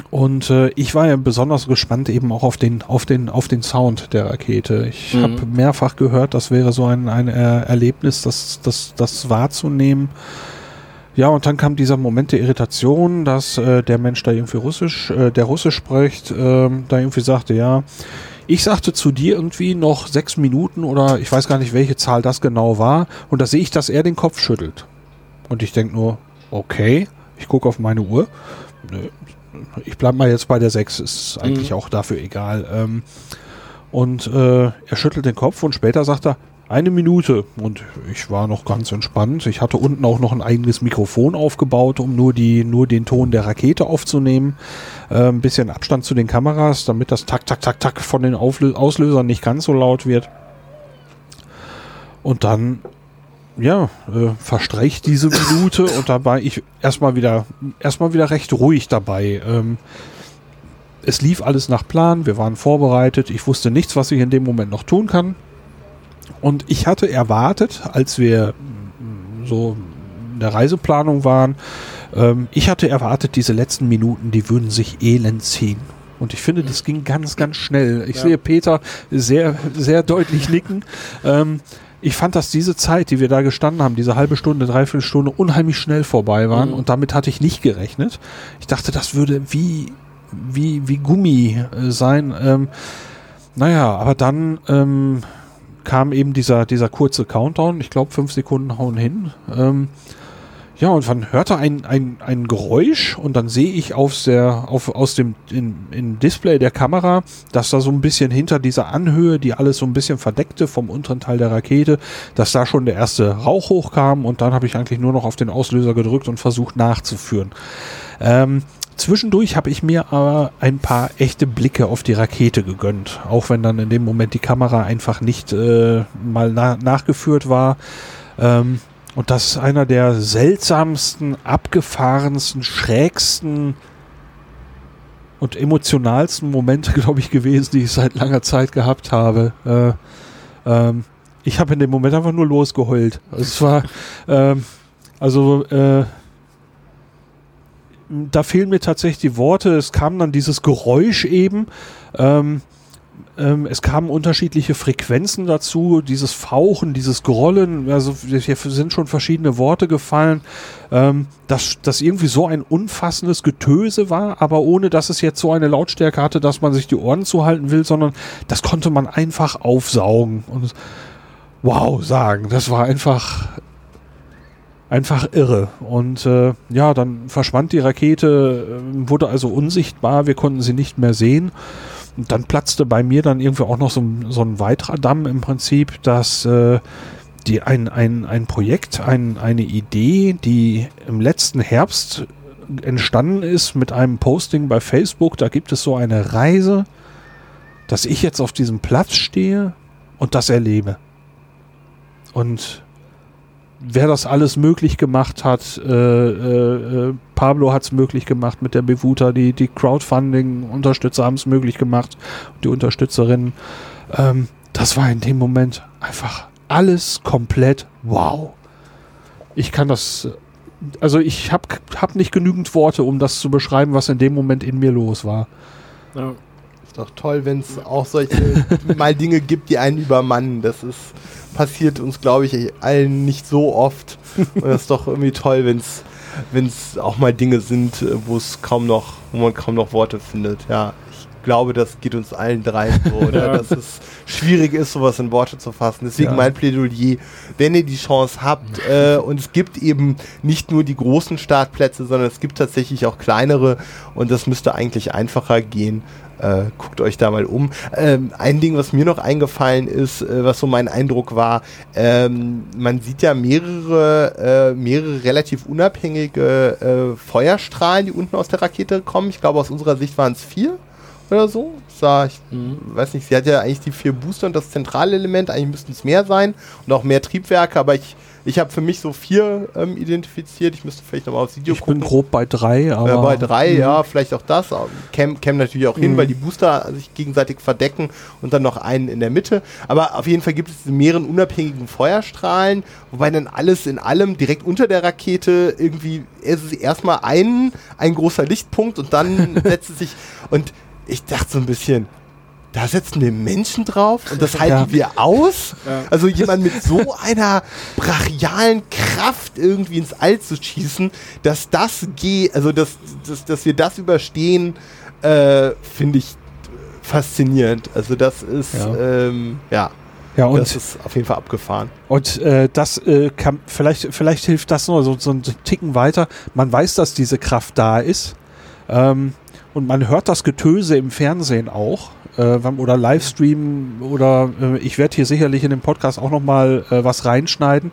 S2: und äh, ich war ja besonders gespannt eben auch auf den, auf den, auf den Sound der Rakete. Ich
S4: Mhm.
S2: habe mehrfach gehört, das wäre so ein, ein äh, Erlebnis, das, das, das wahrzunehmen. Ja, und dann kam dieser Moment der Irritation, dass äh, der Mensch da irgendwie Russisch, äh, der Russisch spricht, ähm, da irgendwie sagte, ja, ich sagte zu dir irgendwie noch sechs Minuten oder ich weiß gar nicht, welche Zahl das genau war. Und da sehe ich, dass er den Kopf schüttelt. Und ich denke nur, okay, ich gucke auf meine Uhr. Nö, ich bleib mal jetzt bei der 6, ist eigentlich
S4: Mhm.
S2: auch dafür egal. Ähm, und äh, er schüttelt den Kopf und später sagt er, eine Minute. Und ich war noch ganz entspannt. Ich hatte unten auch noch ein eigenes Mikrofon aufgebaut, um nur, die, nur den Ton der Rakete aufzunehmen. Äh, ein bisschen Abstand zu den Kameras, damit das Tak, Tak, Tak, Tak von den Auflö Auslösern nicht ganz so laut wird. Und dann, ja, äh, verstreicht diese Minute und dabei ich erstmal wieder, erstmal wieder recht ruhig dabei. Ähm, es lief alles nach Plan, wir waren vorbereitet, ich wusste nichts, was ich in dem Moment noch tun kann. Und ich hatte erwartet, als wir so in der Reiseplanung waren, ähm, ich hatte erwartet, diese letzten Minuten, die würden sich elend ziehen. Und ich finde, das ging ganz, ganz schnell. Ich
S4: Ja.
S2: sehe Peter sehr, sehr deutlich nicken. Ähm, ich fand, dass diese Zeit, die wir da gestanden haben, diese halbe Stunde, dreiviertel Stunde, unheimlich schnell vorbei waren.
S4: Mhm.
S2: Und damit hatte ich nicht gerechnet. Ich dachte, das würde wie, wie, wie Gummi äh, sein. Ähm, naja, aber dann ähm, kam eben dieser, dieser kurze Countdown. Ich glaube, fünf Sekunden hauen hin. Ähm, ja, und man hörte ein, ein, ein Geräusch und dann sehe ich aufs der, auf, aus dem in, in Display der Kamera, dass da so ein bisschen hinter dieser Anhöhe, die alles so ein bisschen verdeckte vom unteren Teil der Rakete, dass da schon der erste Rauch hochkam und dann habe ich eigentlich nur noch auf den Auslöser gedrückt und versucht nachzuführen. Ähm, Zwischendurch habe ich mir aber ein paar echte Blicke auf die Rakete gegönnt, auch wenn dann in dem Moment die Kamera einfach nicht äh, mal na nachgeführt war. Ähm, und das ist einer der seltsamsten, abgefahrensten, schrägsten und emotionalsten Momente, glaube ich, gewesen, die ich seit langer Zeit gehabt habe. Äh, ähm, ich habe in dem Moment einfach nur losgeheult. Es war, ähm, also, äh, da fehlen mir tatsächlich die Worte. Es kam dann dieses Geräusch eben. Ähm, ähm, es kamen unterschiedliche Frequenzen dazu, dieses Fauchen, dieses Grollen, also hier sind schon verschiedene Worte gefallen, ähm, dass das irgendwie so ein umfassendes Getöse war, aber ohne dass es jetzt so eine Lautstärke hatte, dass man sich die Ohren zuhalten will, sondern das konnte man einfach aufsaugen und wow sagen. Das war einfach einfach irre. Und äh, ja, dann verschwand die Rakete, äh, wurde also unsichtbar, wir konnten sie nicht mehr sehen. Und dann platzte bei mir dann irgendwie auch noch so, ein- so ein weiterer Damm im Prinzip, dass äh, die ein, ein, ein Projekt, ein, eine Idee, die im letzten Herbst entstanden ist mit einem Posting bei Facebook, da gibt es so eine Reise, dass ich jetzt auf diesem Platz stehe und das erlebe. Und wer das alles möglich gemacht hat, äh, äh, äh, Pablo hat es möglich gemacht mit der Bevuta, die, die Crowdfunding-Unterstützer haben es möglich gemacht, die Unterstützerinnen. Ähm, das war in dem Moment einfach alles komplett wow. Ich kann das, also ich habe hab nicht genügend Worte, um das zu beschreiben, was in dem Moment in mir los war.
S4: Ja.
S3: Ist doch toll, wenn es auch solche mal Dinge gibt, die einen übermannen. Das ist passiert uns, glaube ich, allen nicht so oft. Und das ist doch irgendwie toll, wenn es auch mal Dinge sind, äh, wo es kaum noch wo man kaum noch Worte findet. Ja, ich glaube, das geht uns allen dreien so, oder?
S4: Ja.
S3: dass es schwierig ist, sowas in Worte zu fassen. Deswegen
S2: Ja.
S3: mein Plädoyer, wenn ihr die Chance habt, äh, und es gibt eben nicht nur die großen Startplätze, sondern es gibt tatsächlich auch kleinere und das müsste eigentlich einfacher gehen. Äh, guckt euch da mal um. Ähm, ein Ding, was mir noch eingefallen ist, äh, was so mein Eindruck war, ähm, man sieht ja mehrere, äh, mehrere relativ unabhängige äh, Feuerstrahlen, die unten aus der Rakete kommen. Ich glaube, aus unserer Sicht waren es vier oder so. Sah, ich
S4: Mhm.
S3: weiß nicht, sie hat ja eigentlich die vier Booster und das Zentralelement, eigentlich müssten es mehr sein und auch mehr Triebwerke, aber ich, ich habe für mich so vier ähm, identifiziert. Ich müsste vielleicht nochmal aufs Video
S2: Ich bin
S3: gucken.
S2: grob bei drei, aber.
S3: Ja, bei drei,
S2: Mhm.
S3: ja, vielleicht auch das. Käme käm natürlich auch hin,
S2: Mhm.
S3: weil die Booster sich gegenseitig verdecken und dann noch einen in der Mitte. Aber auf jeden Fall gibt es diese mehreren unabhängigen Feuerstrahlen, wobei dann alles in allem direkt unter der Rakete irgendwie ist es erstmal ein, ein großer Lichtpunkt und dann setzt es sich. Und ich dachte so ein bisschen, da setzen wir Menschen drauf und das halten
S2: Ja.
S3: wir aus.
S4: Ja.
S3: Also jemand mit so einer brachialen Kraft irgendwie ins All zu schießen, dass das geht, also dass, dass, dass wir das überstehen, äh, finde ich faszinierend. Also das ist,
S2: Ja.
S3: ähm, ja,
S2: Ja, und
S3: das ist auf jeden Fall abgefahren.
S2: Und äh, das äh, kann vielleicht vielleicht hilft das nur so, so einen Ticken weiter. Man weiß, dass diese Kraft da ist ähm, und man hört das Getöse im Fernsehen auch äh, oder Livestream oder äh, ich werde hier sicherlich in dem Podcast auch noch mal äh, was reinschneiden.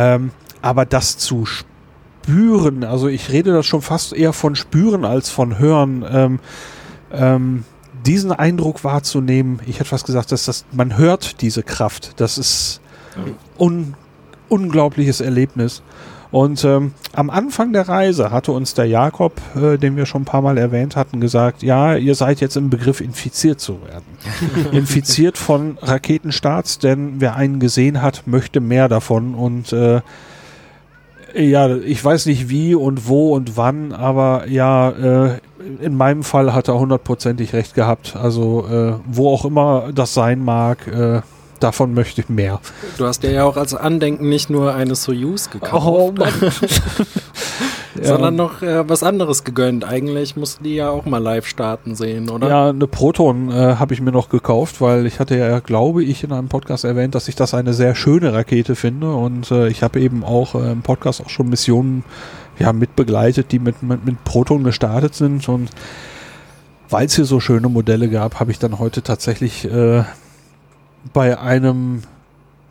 S2: Ähm, aber das zu spüren, also ich rede das schon fast eher von spüren als von hören, ähm, ähm, diesen Eindruck wahrzunehmen, ich hätte fast gesagt, dass das, man hört diese Kraft. Das ist un, unglaubliches Erlebnis. Und ähm, am Anfang der Reise hatte uns der Jakob, äh, den wir schon ein paar Mal erwähnt hatten, gesagt, ja, ihr seid jetzt im Begriff infiziert zu werden. infiziert von Raketenstarts, denn wer einen gesehen hat, möchte mehr davon. Und äh, ja, ich weiß nicht wie und wo und wann, aber ja, äh, in meinem Fall hat er hundertprozentig recht gehabt. Also äh, wo auch immer das sein mag, äh, davon möchte ich mehr.
S4: Du hast dir ja auch als Andenken nicht nur eine Soyuz gekauft,
S2: Oh Mann.
S4: sondern noch äh, was anderes gegönnt. Eigentlich musst du die ja auch mal live starten sehen, oder?
S2: Ja, eine Proton äh, habe ich mir noch gekauft, weil ich hatte ja, glaube ich, in einem Podcast erwähnt, dass ich das eine sehr schöne Rakete finde und äh, ich habe eben auch äh, im Podcast auch schon Missionen ja, mit begleitet, die mit, mit, mit Proton gestartet sind und weil es hier so schöne Modelle gab, habe ich dann heute tatsächlich äh, bei einem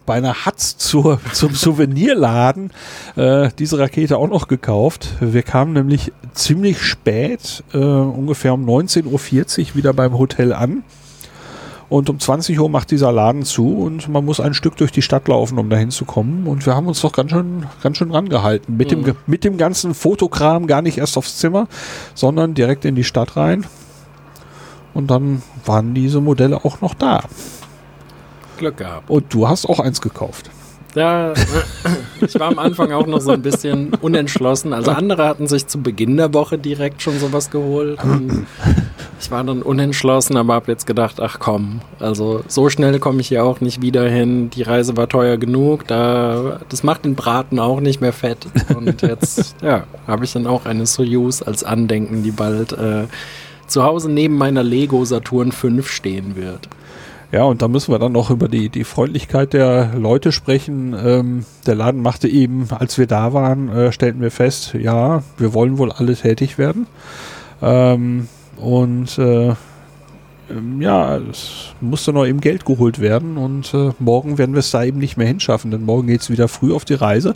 S2: bei einer Hatz zur, zum Souvenirladen äh, diese Rakete auch noch gekauft. Wir kamen nämlich ziemlich spät, äh, ungefähr um 19.40 Uhr wieder beim Hotel an. Und um 20 Uhr macht dieser Laden zu und man muss ein Stück durch die Stadt laufen, um dahin zu kommen. Und wir haben uns doch ganz schön, ganz schön rangehalten. Mit, dem,
S4: Mhm.
S2: ge- mit dem ganzen Fotokram gar nicht erst aufs Zimmer, sondern direkt in die Stadt rein. Und dann waren diese Modelle auch noch da.
S4: Glück gehabt.
S2: Und du hast auch eins gekauft.
S4: Ja, ich war am Anfang auch noch so ein bisschen unentschlossen. Also andere hatten sich zu Beginn der Woche direkt schon sowas geholt. Ich war dann unentschlossen, aber habe jetzt gedacht, ach komm, also so schnell komme ich hier auch nicht wieder hin. Die Reise war teuer genug, da, das macht den Braten auch nicht mehr fett. Und jetzt, ja, habe ich dann auch eine Soyuz als Andenken, die bald äh, zu Hause neben meiner Lego Saturn 5 stehen wird.
S2: Ja, und da müssen wir dann noch über die, die Freundlichkeit der Leute sprechen. Ähm, der Laden machte eben, als wir da waren, äh, stellten wir fest, ja, wir wollen wohl alle tätig werden. Ähm, und äh, ähm, ja, es musste noch eben Geld geholt werden und äh, morgen werden wir es da eben nicht mehr hinschaffen, denn morgen geht es wieder früh auf die Reise.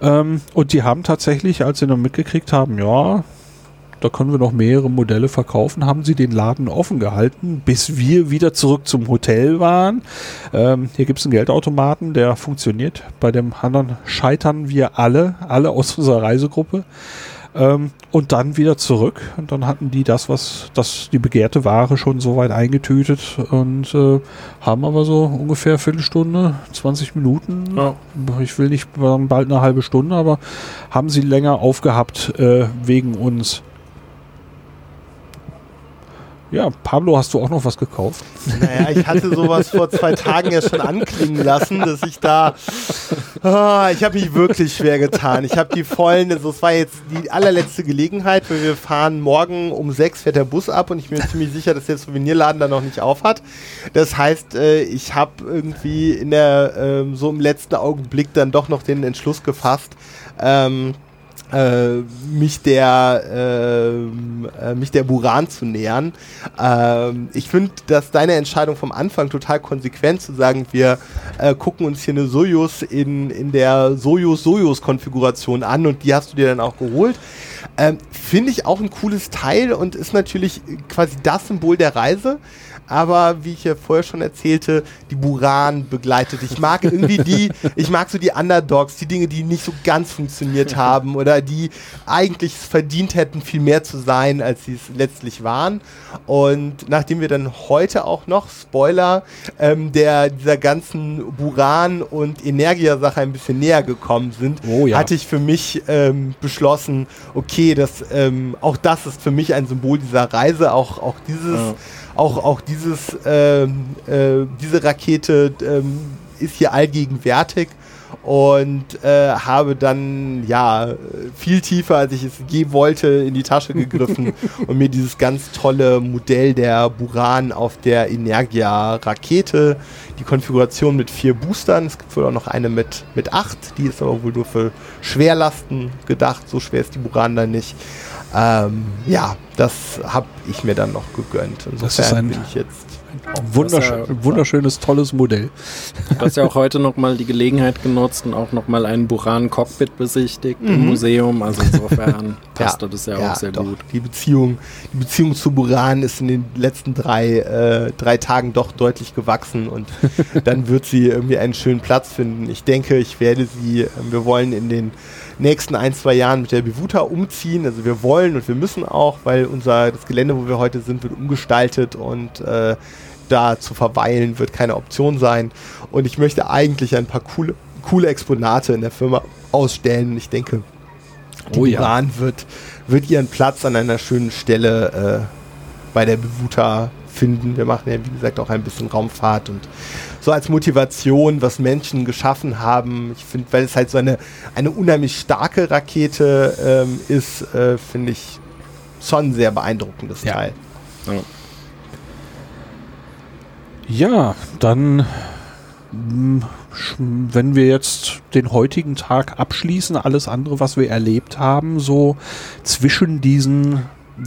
S2: Ähm, und die haben tatsächlich, als sie dann mitgekriegt haben, ja, da können wir noch mehrere Modelle verkaufen, haben sie den Laden offen gehalten, bis wir wieder zurück zum Hotel waren. Ähm, hier gibt es einen Geldautomaten, der funktioniert. Bei dem anderen scheitern wir alle, alle aus unserer Reisegruppe. Ähm, und dann wieder zurück. Und dann hatten die das, was das die begehrte Ware schon so weit eingetütet und äh, haben aber so ungefähr Viertelstunde, 20 Minuten.
S4: Ja.
S2: Ich will nicht bald eine halbe Stunde, aber haben sie länger aufgehabt äh, wegen uns. Ja, Pablo, hast du auch noch was gekauft?
S3: Naja, ich hatte sowas vor zwei Tagen ja schon anklingen lassen, dass ich da. Ah, ich habe mich wirklich schwer getan. Ich habe die vollen, also es war jetzt die allerletzte Gelegenheit, weil wir fahren morgen um sechs fährt der Bus ab und ich bin mir ziemlich sicher, dass der Souvenirladen da noch nicht auf hat. Das heißt, äh, ich habe irgendwie in der ähm, so im letzten Augenblick dann doch noch den Entschluss gefasst. Ähm, äh, mich der ähm, äh, mich der Buran zu nähern. Ähm, ich finde, dass deine Entscheidung vom Anfang total konsequent zu sagen, wir äh, gucken uns hier eine Sojus in, in der Sojus-Sojus-Konfiguration an und die hast du dir dann auch geholt. Ähm, finde ich auch ein cooles Teil und ist natürlich quasi das Symbol der Reise aber wie ich ja vorher schon erzählte, die Buran begleitet. Ich mag irgendwie die, ich mag so die Underdogs, die Dinge, die nicht so ganz funktioniert haben oder die eigentlich verdient hätten, viel mehr zu sein, als sie es letztlich waren. Und nachdem wir dann heute auch noch, Spoiler, ähm, der dieser ganzen Buran und Energia-Sache ein bisschen näher gekommen sind,
S2: Oh ja.
S3: hatte ich für mich ähm, beschlossen, okay, das, ähm, auch das ist für mich ein Symbol dieser Reise, auch, auch dieses
S4: Ja.
S3: Auch, auch dieses, ähm, äh, diese Rakete ähm, ist hier allgegenwärtig und äh, habe dann ja viel tiefer, als ich es je wollte, in die Tasche gegriffen und mir dieses ganz tolle Modell der Buran auf der Energia Rakete, die Konfiguration mit vier Boostern, es gibt wohl auch noch eine mit, mit acht, die ist aber wohl nur für Schwerlasten gedacht, so schwer ist die Buran dann nicht. Ähm, ja, das habe ich mir dann noch gegönnt.
S2: Das ist
S3: Insofern
S2: ein-
S3: bin ich jetzt
S2: Wunderschön,
S4: ja-
S2: wunderschönes, tolles Modell.
S4: Du hast ja auch heute nochmal die Gelegenheit genutzt und auch nochmal einen Buran-Cockpit besichtigt im Museum. Also insofern passt das ja, auch sehr
S3: doch.
S4: gut.
S3: Die Beziehung, die Beziehung zu Buran ist in den letzten drei, äh, drei Tagen doch deutlich gewachsen und dann wird sie irgendwie einen schönen Platz finden. Ich denke, ich werde sie, äh, wir wollen in den nächsten ein, zwei Jahren mit der Bivuta umziehen. Also wir wollen und wir müssen auch, weil unser das Gelände, wo wir heute sind, wird umgestaltet und äh, da zu verweilen wird keine Option sein. Und ich möchte eigentlich ein paar coole, coole Exponate in der Firma ausstellen. Und ich denke, die
S2: Oh ja.
S3: Buran wird, wird ihren Platz an einer schönen Stelle äh, bei der Bewuta finden. Wir machen ja, wie gesagt, auch ein bisschen Raumfahrt und so als Motivation, was Menschen geschaffen haben. Ich finde, weil es halt so eine, eine unheimlich starke Rakete ähm, ist, äh, finde ich schon ein sehr beeindruckendes
S2: Ja.
S3: Teil.
S2: Ja, dann, mh, sch- wenn wir jetzt den heutigen Tag abschließen, alles andere, was wir erlebt haben, so zwischen diesen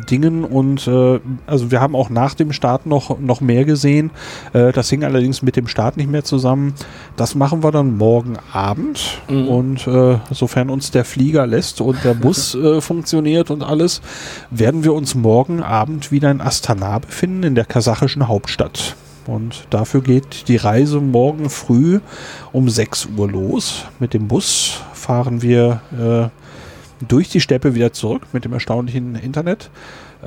S2: Dingen und äh, also wir haben auch nach dem Start noch, noch mehr gesehen. Äh, das hing allerdings mit dem Start nicht mehr zusammen. Das machen wir dann morgen Abend
S4: Mhm.
S2: und äh, sofern uns der Flieger lässt und der Bus äh, funktioniert und alles, werden wir uns morgen Abend wieder in Astana befinden, in der kasachischen Hauptstadt. Und dafür geht die Reise morgen früh um 6 Uhr los. Mit dem Bus fahren wir äh, durch die Steppe wieder zurück mit dem erstaunlichen Internet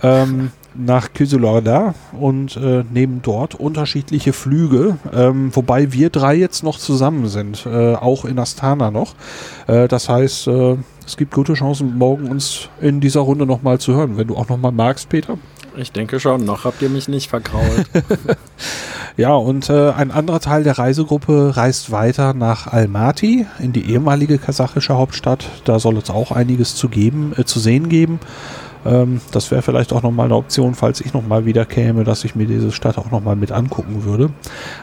S2: ähm, nach Kysulorda und äh, nehmen dort unterschiedliche Flüge, ähm, wobei wir drei jetzt noch zusammen sind, äh, auch in Astana noch. Äh, das heißt, äh, es gibt gute Chancen, morgen uns in dieser Runde nochmal zu hören, wenn du auch nochmal magst, Peter.
S4: Ich denke schon, noch habt ihr mich nicht vergrault.
S2: Ja, und äh, ein anderer Teil der Reisegruppe reist weiter nach Almaty, in die ehemalige kasachische Hauptstadt. Da soll es auch einiges zu geben, äh, zu sehen geben. Ähm, das wäre vielleicht auch nochmal eine Option, falls ich nochmal wieder käme, dass ich mir diese Stadt auch nochmal mit angucken würde.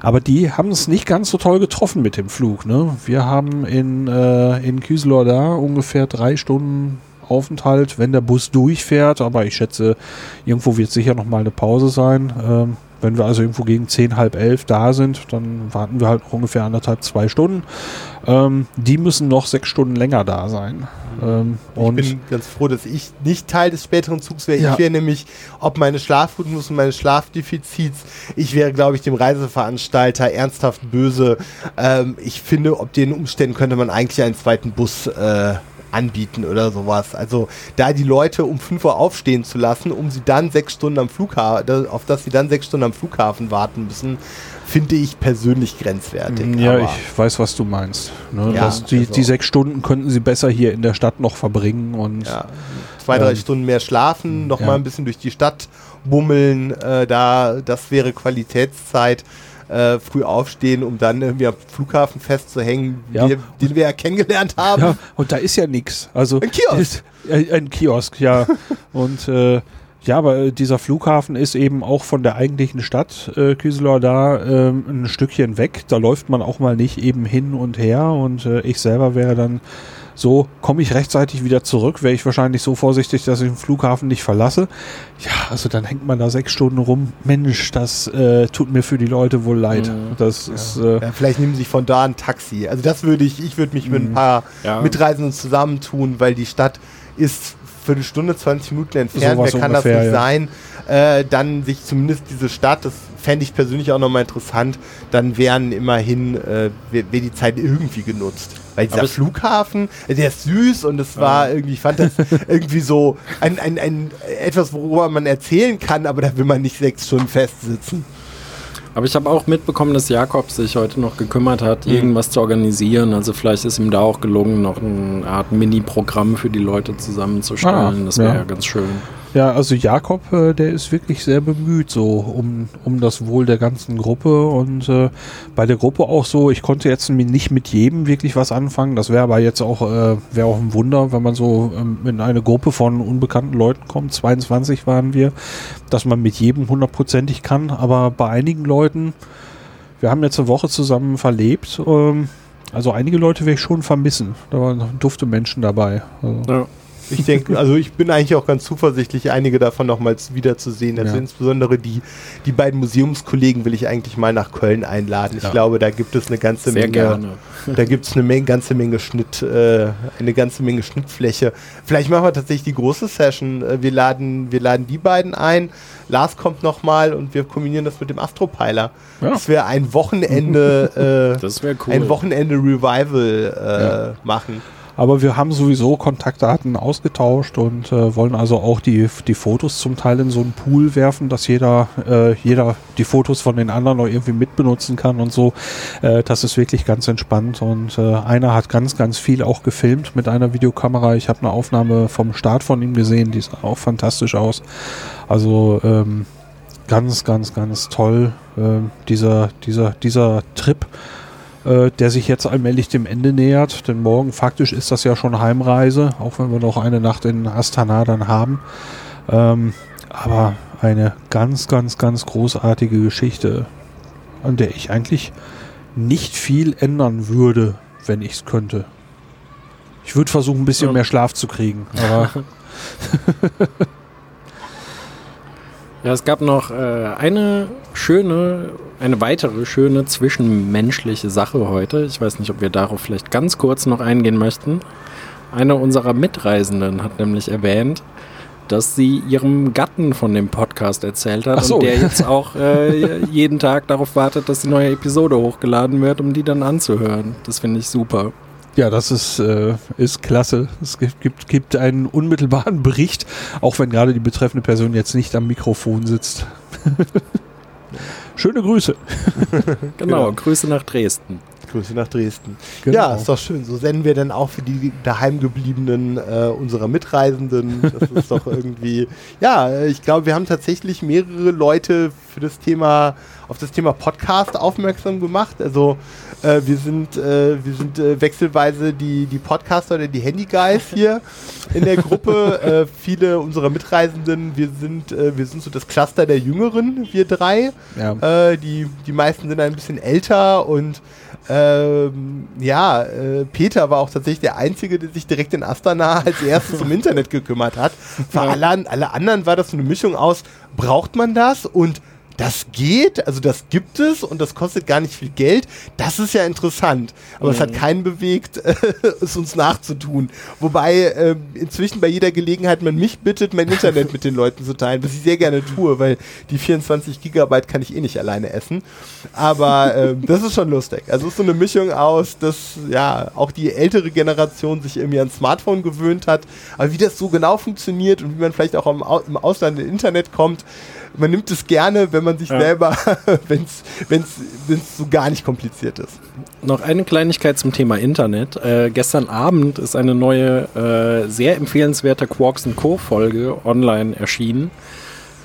S2: Aber die haben es nicht ganz so toll getroffen mit dem Flug. Ne? Wir haben in, äh, in Kyslor da ungefähr drei Stunden Aufenthalt, wenn der Bus durchfährt. Aber ich schätze, irgendwo wird sicher noch mal eine Pause sein. Ähm, wenn wir also irgendwo gegen 10, halb elf da sind, dann warten wir halt noch ungefähr anderthalb, zwei Stunden. Ähm, die müssen noch sechs Stunden länger da sein. Ähm,
S3: Ich bin ganz froh, dass ich nicht Teil des späteren Zugs wäre.
S2: Ja.
S3: Ich wäre nämlich, ob meines Schlafrhythmus und meines Schlafdefizits, ich wäre, glaube ich, dem Reiseveranstalter ernsthaft böse. Ähm, ich finde, ob den Umständen könnte man eigentlich einen zweiten Bus äh, anbieten oder sowas. Also da die Leute um 5 Uhr aufstehen zu lassen, um sie dann sechs Stunden am Flughafen, auf das sie dann sechs Stunden am Flughafen warten müssen, finde ich persönlich grenzwertig.
S2: ja,
S3: Aber-
S2: ich weiß, was du meinst. Ne?
S3: Ja,
S2: das, die,
S3: also-
S2: die sechs Stunden könnten sie besser hier in der Stadt noch verbringen. Und
S3: Ja, zwei, drei
S2: Ähm,
S3: Stunden mehr schlafen, noch
S2: ja.
S3: mal ein bisschen durch die Stadt bummeln, äh, da, das wäre Qualitätszeit. Äh, früh aufstehen, um dann irgendwie am Flughafen festzuhängen,
S2: Ja.
S3: wir, den wir ja kennengelernt haben.
S2: Ja, und da ist ja nichts. Also
S3: Ein Kiosk.
S2: Ein, ein Kiosk, ja. und äh, ja, aber äh, dieser Flughafen ist eben auch von der eigentlichen Stadt äh, Küseler da ähm, ein Stückchen weg. Da läuft man auch mal nicht eben hin und her. Und äh, ich selber wäre dann so, komme ich rechtzeitig wieder zurück, wäre ich wahrscheinlich so vorsichtig, dass ich den Flughafen nicht verlasse. Ja, also dann hängt man da sechs Stunden rum. Mensch, das äh, tut mir für die Leute wohl leid.
S4: Mhm.
S2: Das ist äh,
S3: Ja, vielleicht nehmen sie sich von da ein Taxi. Also das würde ich, ich würde mich mit ein
S2: Mhm.
S3: paar
S4: Ja.
S3: Mitreisenden zusammentun, weil die Stadt ist für eine Stunde, 20 Minuten entfernt.
S2: Sowas
S3: Wer kann
S2: ungefähr,
S3: das nicht
S2: ja.
S3: sein? Äh, dann sich zumindest diese Stadt, das fände ich persönlich auch nochmal interessant, dann wären immerhin, äh, wäre wär die Zeit irgendwie genutzt. Weil dieser Flughafen, der ist süß und es war irgendwie, ich fand das irgendwie so ein, ein, ein etwas, worüber man erzählen kann, aber da will man nicht sechs Stunden festsitzen.
S4: Aber ich habe auch mitbekommen, dass Jakob sich heute noch gekümmert hat,
S3: Mhm.
S4: irgendwas zu organisieren. Also vielleicht ist ihm da auch gelungen, noch eine Art Mini-Programm für die Leute zusammenzustellen.
S2: Ah,
S4: das wäre
S2: ja.
S4: ja ganz schön.
S2: Ja, also Jakob, äh, der ist wirklich sehr bemüht so um, um das Wohl der ganzen Gruppe und äh, bei der Gruppe auch so, ich konnte jetzt nicht mit jedem wirklich was anfangen, das wäre aber jetzt auch, äh, wäre auch ein Wunder, wenn man so ähm, in eine Gruppe von unbekannten Leuten kommt, 22 waren wir, dass man mit jedem hundertprozentig kann, aber bei einigen Leuten, wir haben jetzt eine Woche zusammen verlebt, ähm, also einige Leute werde ich schon vermissen, da waren dufte Menschen dabei. Also,
S4: Ja.
S3: Ich denke, also ich bin eigentlich auch ganz zuversichtlich, einige davon nochmals wiederzusehen. Also
S2: Ja.
S3: insbesondere die, die beiden Museumskollegen will ich eigentlich mal nach Köln einladen. Ich
S2: Ja.
S3: glaube, da gibt es eine ganze
S4: Sehr
S3: Menge.
S4: gerne.
S3: Da gibt es eine Menge, ganze Menge Schnitt, äh, eine ganze Menge Schnittfläche. Vielleicht machen wir tatsächlich die große Session. Äh, Wir laden, wir laden die beiden ein. Lars kommt nochmal und wir kombinieren das mit dem Astropeiler.
S2: Ja.
S3: Das wäre ein Wochenende, äh,
S4: Das wäre cool.
S3: ein Wochenende Revival äh, machen.
S2: Aber wir haben sowieso Kontaktdaten ausgetauscht und äh, wollen also auch die, die Fotos zum Teil in so einen Pool werfen, dass jeder, äh, jeder die Fotos von den anderen noch irgendwie mitbenutzen kann und so. Äh, das ist wirklich ganz entspannt. Und äh, einer hat ganz, ganz viel auch gefilmt mit einer Videokamera. Ich habe eine Aufnahme vom Start von ihm gesehen, die sah auch fantastisch aus. Also ähm, ganz, ganz, ganz toll, ähm, dieser, dieser, dieser Trip äh, der sich jetzt allmählich dem Ende nähert. Denn morgen faktisch ist das ja schon Heimreise, auch wenn wir noch eine Nacht in Astana dann haben. Ähm, aber eine ganz, ganz, ganz großartige Geschichte, an der ich eigentlich nicht viel ändern würde, wenn ich es könnte. Ich würde versuchen, ein bisschen
S4: Ja.
S2: mehr Schlaf zu kriegen. Aber
S4: Ja, es gab noch äh, eine schöne, eine weitere schöne zwischenmenschliche Sache heute. Ich weiß nicht, ob wir darauf vielleicht ganz kurz noch eingehen möchten. Eine unserer Mitreisenden hat nämlich erwähnt, dass sie ihrem Gatten von dem Podcast erzählt hat
S2: so.
S4: und der jetzt auch äh, jeden Tag darauf wartet, dass die neue Episode hochgeladen wird, um die dann anzuhören. Das finde ich super.
S2: Ja, das ist, äh, ist klasse. Es gibt, gibt, gibt einen unmittelbaren Bericht, auch wenn gerade die betreffende Person jetzt nicht am Mikrofon sitzt. Schöne Grüße.
S4: Genau,
S3: Genau.
S4: Grüße nach Dresden.
S3: Grüße nach Dresden.
S2: Genau.
S3: Ja, ist doch schön. So senden wir dann auch für die daheimgebliebenen äh, unserer Mitreisenden. Das ist doch irgendwie. Ja, ich glaube, wir haben tatsächlich mehrere Leute für das Thema, auf das Thema Podcast aufmerksam gemacht. Also Äh, wir sind, äh, wir sind äh, wechselweise die, die Podcaster oder die Handy-Guys hier in der Gruppe. Äh, viele unserer Mitreisenden, wir sind, äh, wir sind so das Cluster der Jüngeren, wir drei.
S2: Ja.
S3: Äh, die, die meisten sind ein bisschen älter und ähm, ja, äh, Peter war auch tatsächlich der Einzige, der sich direkt in Astana als erstes um Internet gekümmert hat. Für alle, an- alle anderen war das so eine Mischung aus, braucht man das und das geht, also das gibt es und das kostet gar nicht viel Geld. Das ist ja interessant. Aber es hat keinen bewegt, es uns nachzutun. Wobei äh, inzwischen bei jeder Gelegenheit man mich bittet, mein Internet mit den Leuten zu teilen, was ich sehr gerne tue, weil die 24 Gigabyte kann ich eh nicht alleine essen. Aber ähm, das ist schon lustig. Also es ist so eine Mischung aus, dass ja auch die ältere Generation sich irgendwie ans Smartphone gewöhnt hat. Aber wie das so genau funktioniert und wie man vielleicht auch im, Au im Ausland ins Internet kommt, man nimmt es gerne, wenn man sich
S4: Ja.
S3: selber, wenn es so gar nicht kompliziert ist.
S4: Noch eine Kleinigkeit zum Thema Internet. Äh, gestern Abend ist eine neue, äh, sehr empfehlenswerte Quarks Co. Folge online erschienen.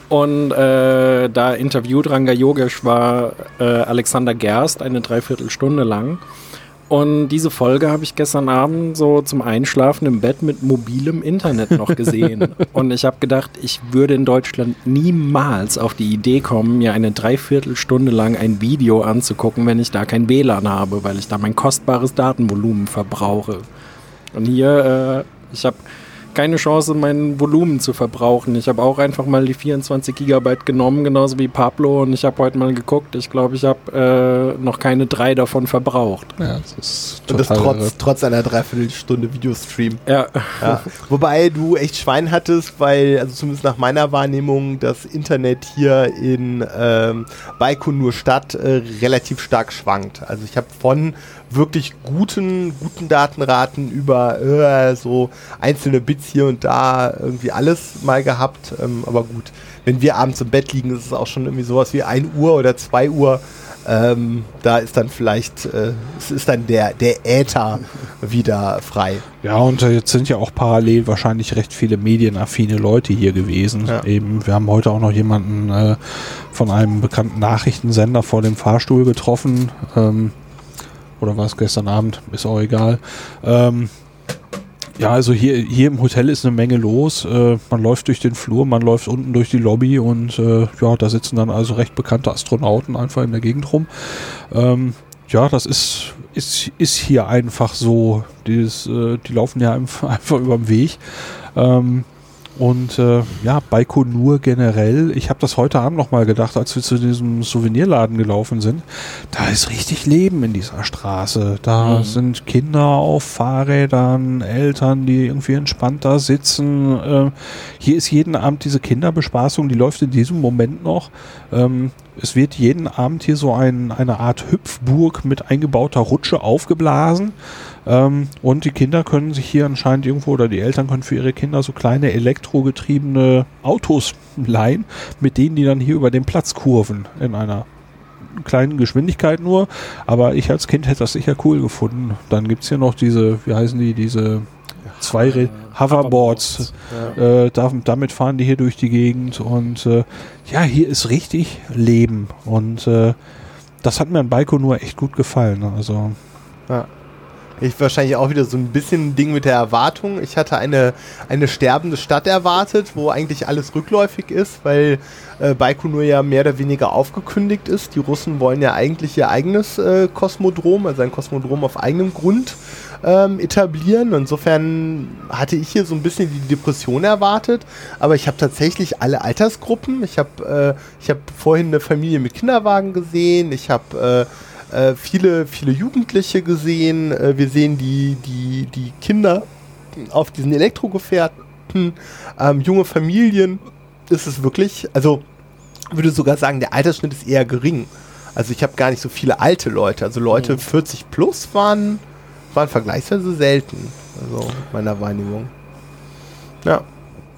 S4: Und äh, da interviewt Ranga Yogeshwar äh, Alexander Gerst eine Dreiviertelstunde lang. Und diese Folge habe ich gestern Abend so zum Einschlafen im Bett mit mobilem Internet noch gesehen. Und ich habe gedacht, ich würde in Deutschland niemals auf die Idee kommen, mir eine Dreiviertelstunde lang ein Video anzugucken, wenn ich da kein WLAN habe, weil ich da mein kostbares Datenvolumen verbrauche. Und hier, äh, ich habe keine Chance, mein Volumen zu verbrauchen. Ich habe auch einfach mal die 24 Gigabyte genommen, genauso wie Pablo. Und ich habe heute mal geguckt. Ich glaube, ich habe äh, noch keine drei davon verbraucht.
S2: ja, das ist
S3: Und das trotz, trotz einer Dreiviertelstunde Videostream.
S4: Ja,
S3: Ja. Wobei du echt Schwein hattest, weil, also zumindest nach meiner Wahrnehmung, das Internet hier in ähm, Baikonur Stadt äh, relativ stark schwankt. Also ich habe von wirklich guten, guten Datenraten über äh, so einzelne Bits hier und da irgendwie alles mal gehabt. Ähm, aber gut, wenn wir abends im Bett liegen, ist es auch schon irgendwie sowas wie 1 Uhr oder 2 Uhr. Ähm, da ist dann vielleicht, äh, es ist dann der, der Äther wieder frei.
S2: Ja, und äh, jetzt sind ja auch parallel wahrscheinlich recht viele medienaffine Leute hier gewesen.
S3: Ja.
S2: Eben, wir haben heute auch noch jemanden äh, von einem bekannten Nachrichtensender vor dem Fahrstuhl getroffen. Ähm, oder war es gestern Abend? Ist auch egal. Ähm, ja, also hier, hier im Hotel ist eine Menge los. Äh, man läuft durch den Flur, man läuft unten durch die Lobby und äh, ja, da sitzen dann also recht bekannte Astronauten einfach in der Gegend rum. Ähm, ja, das ist, ist, ist hier einfach so. Dieses, äh, die laufen ja einfach, über den Weg. Ähm, und äh, ja, Baikonur generell, ich habe das heute Abend nochmal gedacht, als wir zu diesem Souvenirladen gelaufen sind, da ist richtig Leben in dieser Straße. Da
S4: Mhm.
S2: sind Kinder auf Fahrrädern, Eltern, die irgendwie entspannt da sitzen. Ähm, hier ist jeden Abend diese Kinderbespaßung, die läuft in diesem Moment noch. Ähm, es wird jeden Abend hier so ein, eine Art Hüpfburg mit eingebauter Rutsche aufgeblasen. Ähm, und die Kinder können sich hier anscheinend irgendwo oder die Eltern können für ihre Kinder so kleine elektrogetriebene Autos leihen, mit denen die dann hier über den Platz kurven in einer kleinen Geschwindigkeit nur. Aber ich als Kind hätte das sicher cool gefunden. Dann gibt es hier noch diese, wie heißen die, diese zwei
S4: Äh,
S2: Hoverboards.
S4: Ja.
S2: Äh, da, damit fahren die hier durch die Gegend und äh, ja, hier ist richtig Leben und äh, das hat mir an Baikonur echt gut gefallen. Also
S3: Ich wahrscheinlich auch wieder so ein bisschen Ding mit der Erwartung. Ich hatte eine, eine sterbende Stadt erwartet, wo eigentlich alles rückläufig ist, weil äh, Baikonur ja mehr oder weniger aufgekündigt ist. Die Russen wollen ja eigentlich ihr eigenes äh, Kosmodrom, also ein Kosmodrom auf eigenem Grund ähm, etablieren. Insofern hatte ich hier so ein bisschen die Depression erwartet, aber ich habe tatsächlich alle Altersgruppen. Ich habe äh, hab vorhin eine Familie mit Kinderwagen gesehen. Ich habe äh, äh, viele, viele Jugendliche gesehen. Äh, wir sehen die, die, die Kinder auf diesen Elektrogefährten, ähm, junge Familien. Ist es wirklich, also würde sogar sagen, der Altersschnitt ist eher gering. Also ich habe gar nicht so viele alte Leute. Also Leute 40 plus waren, waren vergleichsweise selten. Also meiner Wahrnehmung. Ja.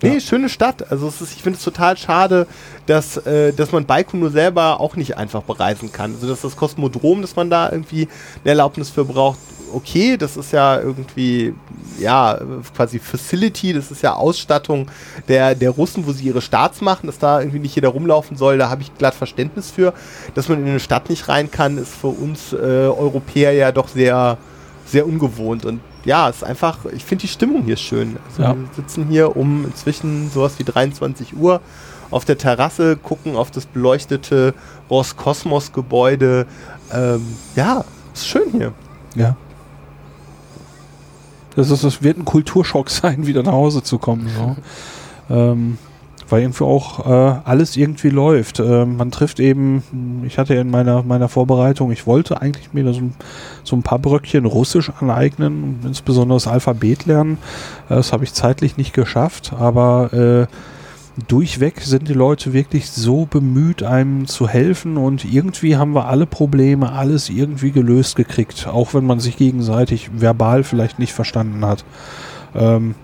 S3: Nee, schöne Stadt. Also es ist, ich finde es total schade, dass, äh, dass man Baikonur selber auch nicht einfach bereisen kann. Also dass das Kosmodrom, dass man da irgendwie eine Erlaubnis für braucht okay, das ist ja irgendwie, ja, quasi Facility, das ist ja Ausstattung der, der Russen, wo sie ihre Starts machen, dass da irgendwie nicht jeder rumlaufen soll, da habe ich glatt Verständnis für. Dass man in eine Stadt nicht rein kann, ist für uns äh, Europäer ja doch sehr, sehr ungewohnt und ja, es ist einfach, ich finde die Stimmung hier schön. Also
S2: Ja.
S3: Wir sitzen hier um inzwischen sowas wie 23 Uhr auf der Terrasse, gucken auf das beleuchtete Roskosmos-Gebäude. Ähm, ja, ist schön hier.
S2: Ja. Das, ist, das wird ein Kulturschock sein, wieder nach Hause zu kommen. So. ähm, weil irgendwie auch äh, alles irgendwie läuft. Ähm, man trifft eben, ich hatte ja in meiner, meiner Vorbereitung, ich wollte eigentlich mir so, ein- so ein paar Bröckchen Russisch aneignen, insbesondere das Alphabet lernen. Äh, das habe ich zeitlich nicht geschafft, aber äh, durchweg sind die Leute wirklich so bemüht, einem zu helfen und irgendwie haben wir alle Probleme, alles irgendwie gelöst gekriegt, auch wenn man sich gegenseitig verbal vielleicht nicht verstanden hat. Ähm,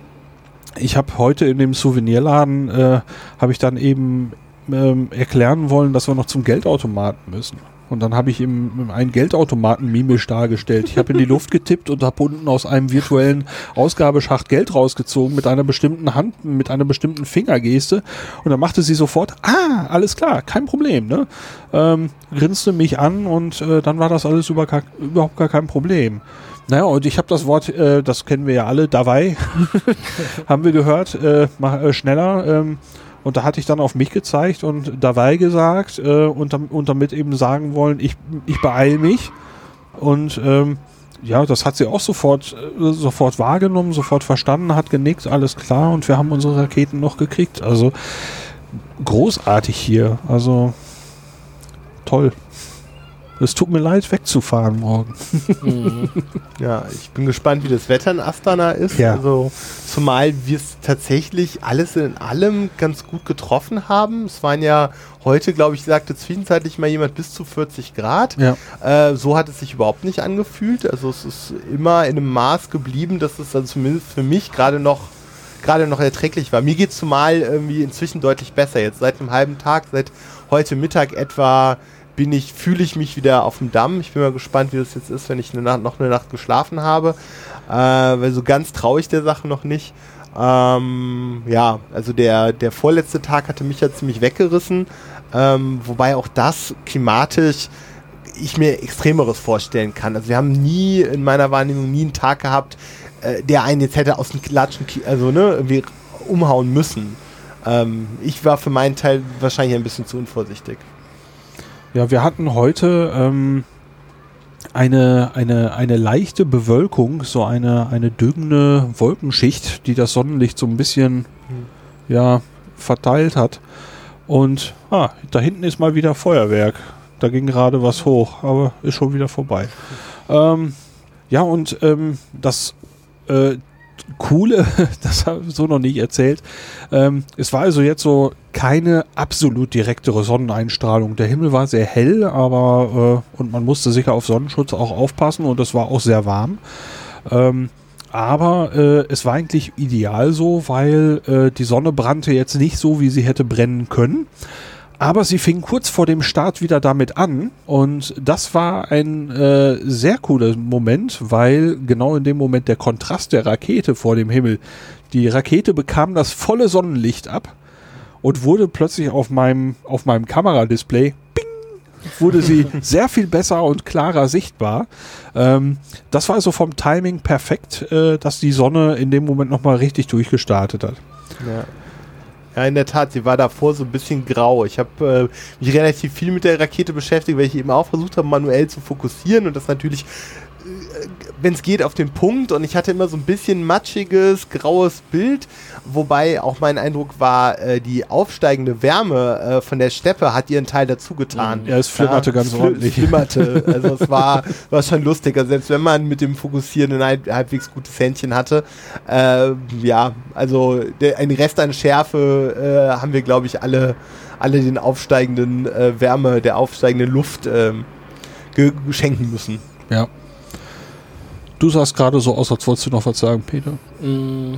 S2: ich habe heute in dem Souvenirladen, äh, habe ich dann eben ähm, erklären wollen, dass wir noch zum Geldautomaten müssen. Und dann habe ich ihm einen Geldautomaten mimisch dargestellt. Ich habe in die Luft getippt und habe unten aus einem virtuellen Ausgabeschacht Geld rausgezogen mit einer bestimmten Hand, mit einer bestimmten Fingergeste. Und dann machte sie sofort, ah, alles klar, kein Problem. Ne? Ähm, grinste mich an und äh, dann war das alles überhaupt gar kein Problem. Naja, und ich habe das Wort, äh, das kennen wir ja alle, dabei, haben wir gehört, äh, mach, äh, schneller. Ähm, und da hatte ich dann auf mich gezeigt und dabei gesagt äh, und, und damit eben sagen wollen, ich, ich beeile mich. Und ähm, ja, das hat sie auch sofort, äh, sofort wahrgenommen, sofort verstanden, hat genickt, alles klar und wir haben unsere Raketen noch gekriegt. Also großartig hier. Also toll. Es tut mir leid, wegzufahren morgen.
S3: Ja, ich bin gespannt, wie das Wetter in Astana ist.
S2: Ja.
S3: Also, zumal wir es tatsächlich alles in allem ganz gut getroffen haben. Es waren ja heute, glaube ich, sagte zwischenzeitlich mal jemand bis zu 40 Grad.
S2: Ja.
S3: Äh, so hat es sich überhaupt nicht angefühlt. Also es ist immer in einem Maß geblieben, dass es also zumindest für mich gerade noch gerade noch erträglich war. Mir geht es zumal irgendwie inzwischen deutlich besser. Jetzt seit einem halben Tag, seit heute Mittag etwa bin ich, fühle ich mich wieder auf dem Damm. Ich bin mal gespannt, wie das jetzt ist, wenn ich eine Nacht, noch eine Nacht geschlafen habe. Äh, weil so ganz traue ich der Sache noch nicht. Ähm, ja, also der, der vorletzte Tag hatte mich ja ziemlich weggerissen. Ähm, wobei auch das klimatisch ich mir Extremeres vorstellen kann. Also wir haben nie in meiner Wahrnehmung nie einen Tag gehabt, äh, der einen jetzt hätte aus dem Klatschen, also ne, irgendwie umhauen müssen. Ähm, ich war für meinen Teil wahrscheinlich ein bisschen zu unvorsichtig.
S2: Ja, wir hatten heute ähm, eine, eine, eine leichte Bewölkung, so eine, eine dünne Wolkenschicht, die das Sonnenlicht so ein bisschen ja, verteilt hat. Und ah, da hinten ist mal wieder Feuerwerk. Da ging gerade was hoch, aber ist schon wieder vorbei. Ähm, ja, und ähm, das äh, Coole, das habe ich so noch nicht erzählt, ähm, es war also jetzt so keine absolut direktere Sonneneinstrahlung. Der Himmel war sehr hell, aber äh, und man musste sicher auf Sonnenschutz auch aufpassen und es war auch sehr warm. Ähm, aber äh, es war eigentlich ideal so, weil äh, die Sonne brannte jetzt nicht so, wie sie hätte brennen können. Aber sie fing kurz vor dem Start wieder damit an und das war ein äh, sehr cooler Moment, weil genau in dem Moment der Kontrast der Rakete vor dem Himmel, die Rakete bekam das volle Sonnenlicht ab und wurde plötzlich auf meinem, auf meinem Kameradisplay, ping, wurde sie sehr viel besser und klarer sichtbar. Ähm, das war also vom Timing perfekt, äh, dass die Sonne in dem Moment nochmal richtig durchgestartet hat.
S3: Ja. Ja, in der Tat, sie war davor so ein bisschen grau. Ich habe äh, mich relativ viel mit der Rakete beschäftigt, weil ich eben auch versucht habe, manuell zu fokussieren und das natürlich, wenn es geht, auf den Punkt. Und ich hatte immer so ein bisschen matschiges, graues Bild, wobei auch mein Eindruck war, äh, die aufsteigende Wärme äh, von der Steppe hat ihren Teil dazu getan.
S2: Ja, es flimmerte ganz
S3: es fli-
S2: ordentlich.
S3: Es flimmerte. Also es war, war schon lustig. Also selbst wenn man mit dem Fokussieren ein halb, halbwegs gutes Händchen hatte, äh, ja, also der, ein Rest an Schärfe äh, haben wir, glaube ich, alle, alle den aufsteigenden äh, Wärme, der aufsteigenden Luft ähm, ge schenken müssen.
S2: Ja. Du sahst gerade so aus, als wolltest du noch was sagen, Peter.
S4: Mm,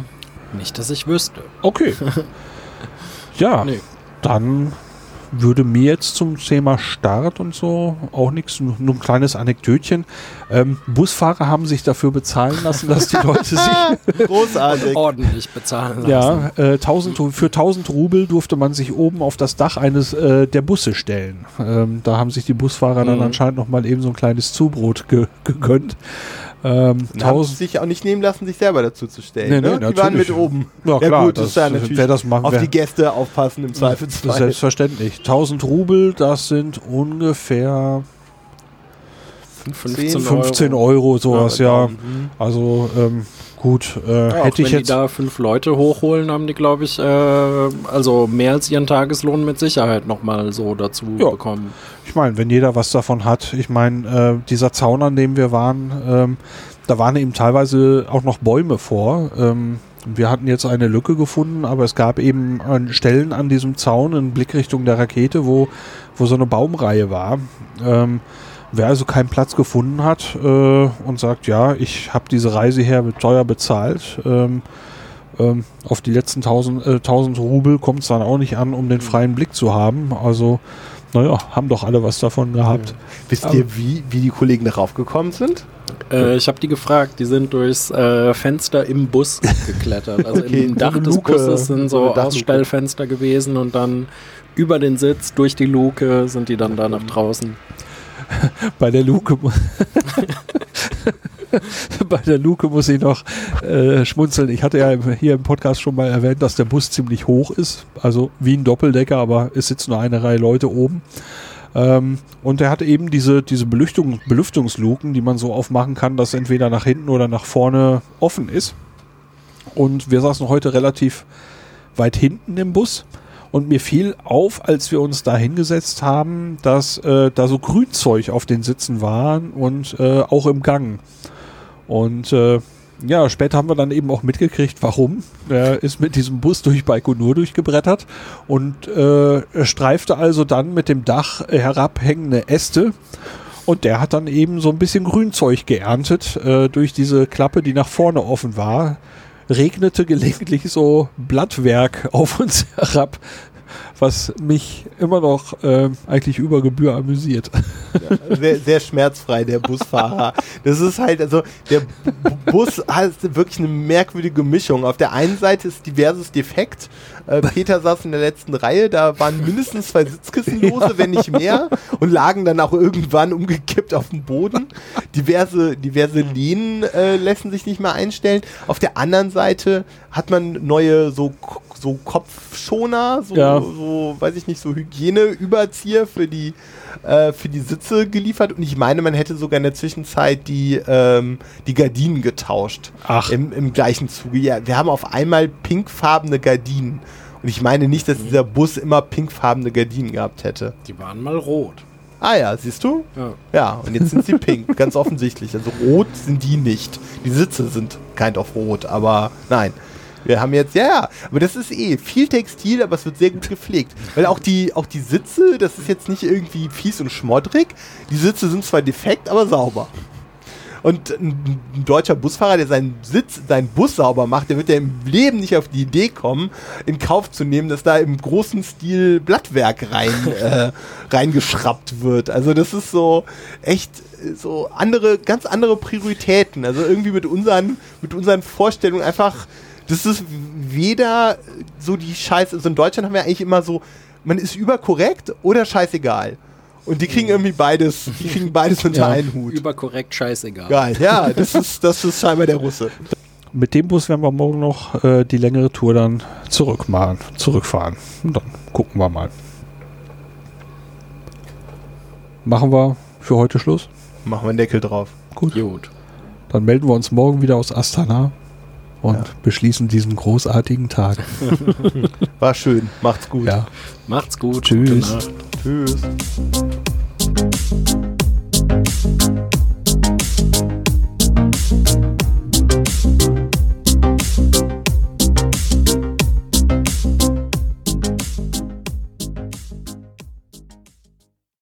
S4: nicht, dass ich wüsste.
S2: Okay. ja,
S4: Nee.
S2: dann würde mir jetzt zum Thema Start und so auch nichts, nur, ein kleines Anekdötchen. Ähm, Busfahrer haben sich dafür bezahlen lassen, dass die Leute sich
S3: Großartig.
S4: Ordentlich bezahlen lassen.
S2: ja, äh, 1000, Ru- für 1000 Rubel durfte man sich oben auf das Dach eines äh, der Busse stellen. Ähm, da haben sich die Busfahrer dann
S4: Mhm.
S2: anscheinend noch mal eben so ein kleines Zubrot ge gegönnt. Ähm,
S3: Und haben
S2: 1000,
S3: sich auch nicht nehmen lassen, sich selber dazu zu stellen.
S2: Nee,
S3: ne?
S2: nee,
S3: Die waren mit oben.
S2: ja,
S3: Ja,
S2: klar,
S3: gut, das ist ja natürlich
S2: wer das macht,
S3: Auf die Gäste aufpassen im Zweifelsfall.
S2: Selbstverständlich. 1000 Rubel, das sind ungefähr
S4: 15
S2: 15 Euro, sowas, ja.
S3: Mhm.
S2: Also ähm, gut, äh,
S4: Ja,
S2: hätte
S4: wenn
S2: ich
S4: die
S2: jetzt.
S4: da fünf Leute hochholen, haben die, glaube ich, äh, also mehr als ihren Tageslohn mit Sicherheit nochmal so dazu
S2: Ja.
S4: bekommen.
S2: Ich meine, wenn jeder was davon hat, ich meine, äh, dieser Zaun, an dem wir waren, ähm, da waren eben teilweise auch noch Bäume vor. Ähm, wir hatten jetzt eine Lücke gefunden, aber es gab eben an Stellen an diesem Zaun in Blickrichtung der Rakete, wo, wo so eine Baumreihe war. Ähm, wer also keinen Platz gefunden hat äh, und sagt, ja, ich habe diese Reise her mit teuer bezahlt, ähm, ähm, auf die letzten 1000, äh, 1000 Rubel kommt es dann auch nicht an, um den freien Blick zu haben. Also, naja, haben doch alle was davon gehabt.
S3: Wisst
S2: Aber-
S3: ihr, wie, wie die Kollegen darauf gekommen sind?
S4: Äh, ich habe die gefragt, die sind durchs äh, Fenster im Bus geklettert. Also
S3: Okay,
S4: im Dach des
S3: Luke,
S4: Busses sind
S3: so.
S4: Ausstellfenster gewesen und dann über den Sitz, durch die Luke sind die dann da nach draußen.
S2: Bei der Luke. Bei der Luke muss ich noch äh, schmunzeln. Ich hatte ja hier im Podcast schon mal erwähnt, dass der Bus ziemlich hoch ist. Also wie ein Doppeldecker, aber es sitzt nur eine Reihe Leute oben. Ähm, und er hat eben diese, diese Belüftung, Belüftungsluken, die man so aufmachen kann, dass entweder nach hinten oder nach vorne offen ist. Und wir saßen heute relativ weit hinten im Bus. Und mir fiel auf, als wir uns da hingesetzt haben, dass äh, da so Grünzeug auf den Sitzen waren und äh, auch im Gang. Und äh, ja, später haben wir dann eben auch mitgekriegt, warum. Er ist mit diesem Bus durch Baikonur durchgebrettert und äh, streifte also dann mit dem Dach herabhängende Äste. Und der hat dann eben so ein bisschen Grünzeug geerntet äh, durch diese Klappe, die nach vorne offen war. Regnete gelegentlich so Blattwerk auf uns herab, was mich immer noch äh, eigentlich über Gebühr amüsiert.
S3: sehr, sehr schmerzfrei, der Busfahrer. Das ist halt, also der Bus hat wirklich eine merkwürdige Mischung. Auf der einen Seite ist diverses defekt. Äh, Peter saß in der letzten Reihe, da waren mindestens zwei Sitzkissen lose, wenn nicht mehr, und lagen dann auch irgendwann umgekippt auf dem Boden. Diverse, diverse Lehnen äh, lassen sich nicht mehr einstellen. Auf der anderen Seite hat man neue so, so Kopfschoner, so,
S2: Ja.
S3: so, weiß ich nicht, so Hygieneüberzieher für die äh, für die Sitze geliefert und ich meine, man hätte sogar in der Zwischenzeit die, ähm, die Gardinen getauscht.
S2: Ach.
S3: Im, Im gleichen Zuge. Ja, wir haben auf einmal pinkfarbene Gardinen. Und ich meine nicht, dass dieser Bus immer pinkfarbene Gardinen gehabt hätte.
S4: Die waren mal rot.
S3: Ah ja, siehst du?
S4: Ja.
S3: Ja, und jetzt sind sie pink, ganz offensichtlich. Also rot sind die nicht. Die Sitze sind kind of rot, aber nein. Wir haben jetzt, ja, ja, aber das ist eh viel Textil, aber es wird sehr gut gepflegt. Weil auch die, auch die Sitze, das ist jetzt nicht irgendwie fies und schmoddrig. Die Sitze sind zwar defekt, aber sauber. Und ein, deutscher Busfahrer, der seinen Sitz, seinen Bus sauber macht, der wird ja im Leben nicht auf die Idee kommen, in Kauf zu nehmen, dass da im großen Stil Blattwerk rein, äh, reingeschraubt wird. Also das ist so echt äh, so andere, ganz andere Prioritäten. Also irgendwie mit unseren, mit unseren Vorstellungen einfach, das ist weder so die Scheiße, also in Deutschland haben wir eigentlich immer so, man ist überkorrekt oder scheißegal. Und die kriegen irgendwie beides, die kriegen beides unter
S2: Ja.
S3: einen Hut.
S4: Überkorrekt scheißegal.
S3: Geil, ja, das ist, das ist scheinbar der Russe.
S2: Mit dem Bus werden wir morgen noch äh, die längere Tour dann zurückmachen, zurückfahren. Und dann gucken wir mal. Machen wir für heute Schluss.
S3: Machen wir einen Deckel drauf.
S2: Gut.
S4: Gut.
S2: Dann melden wir uns morgen wieder aus Astana und
S3: ja.
S2: beschließen diesen großartigen Tag.
S3: War schön. Macht's gut.
S2: Ja.
S4: Macht's gut.
S2: Tschüss.
S3: Tschüss.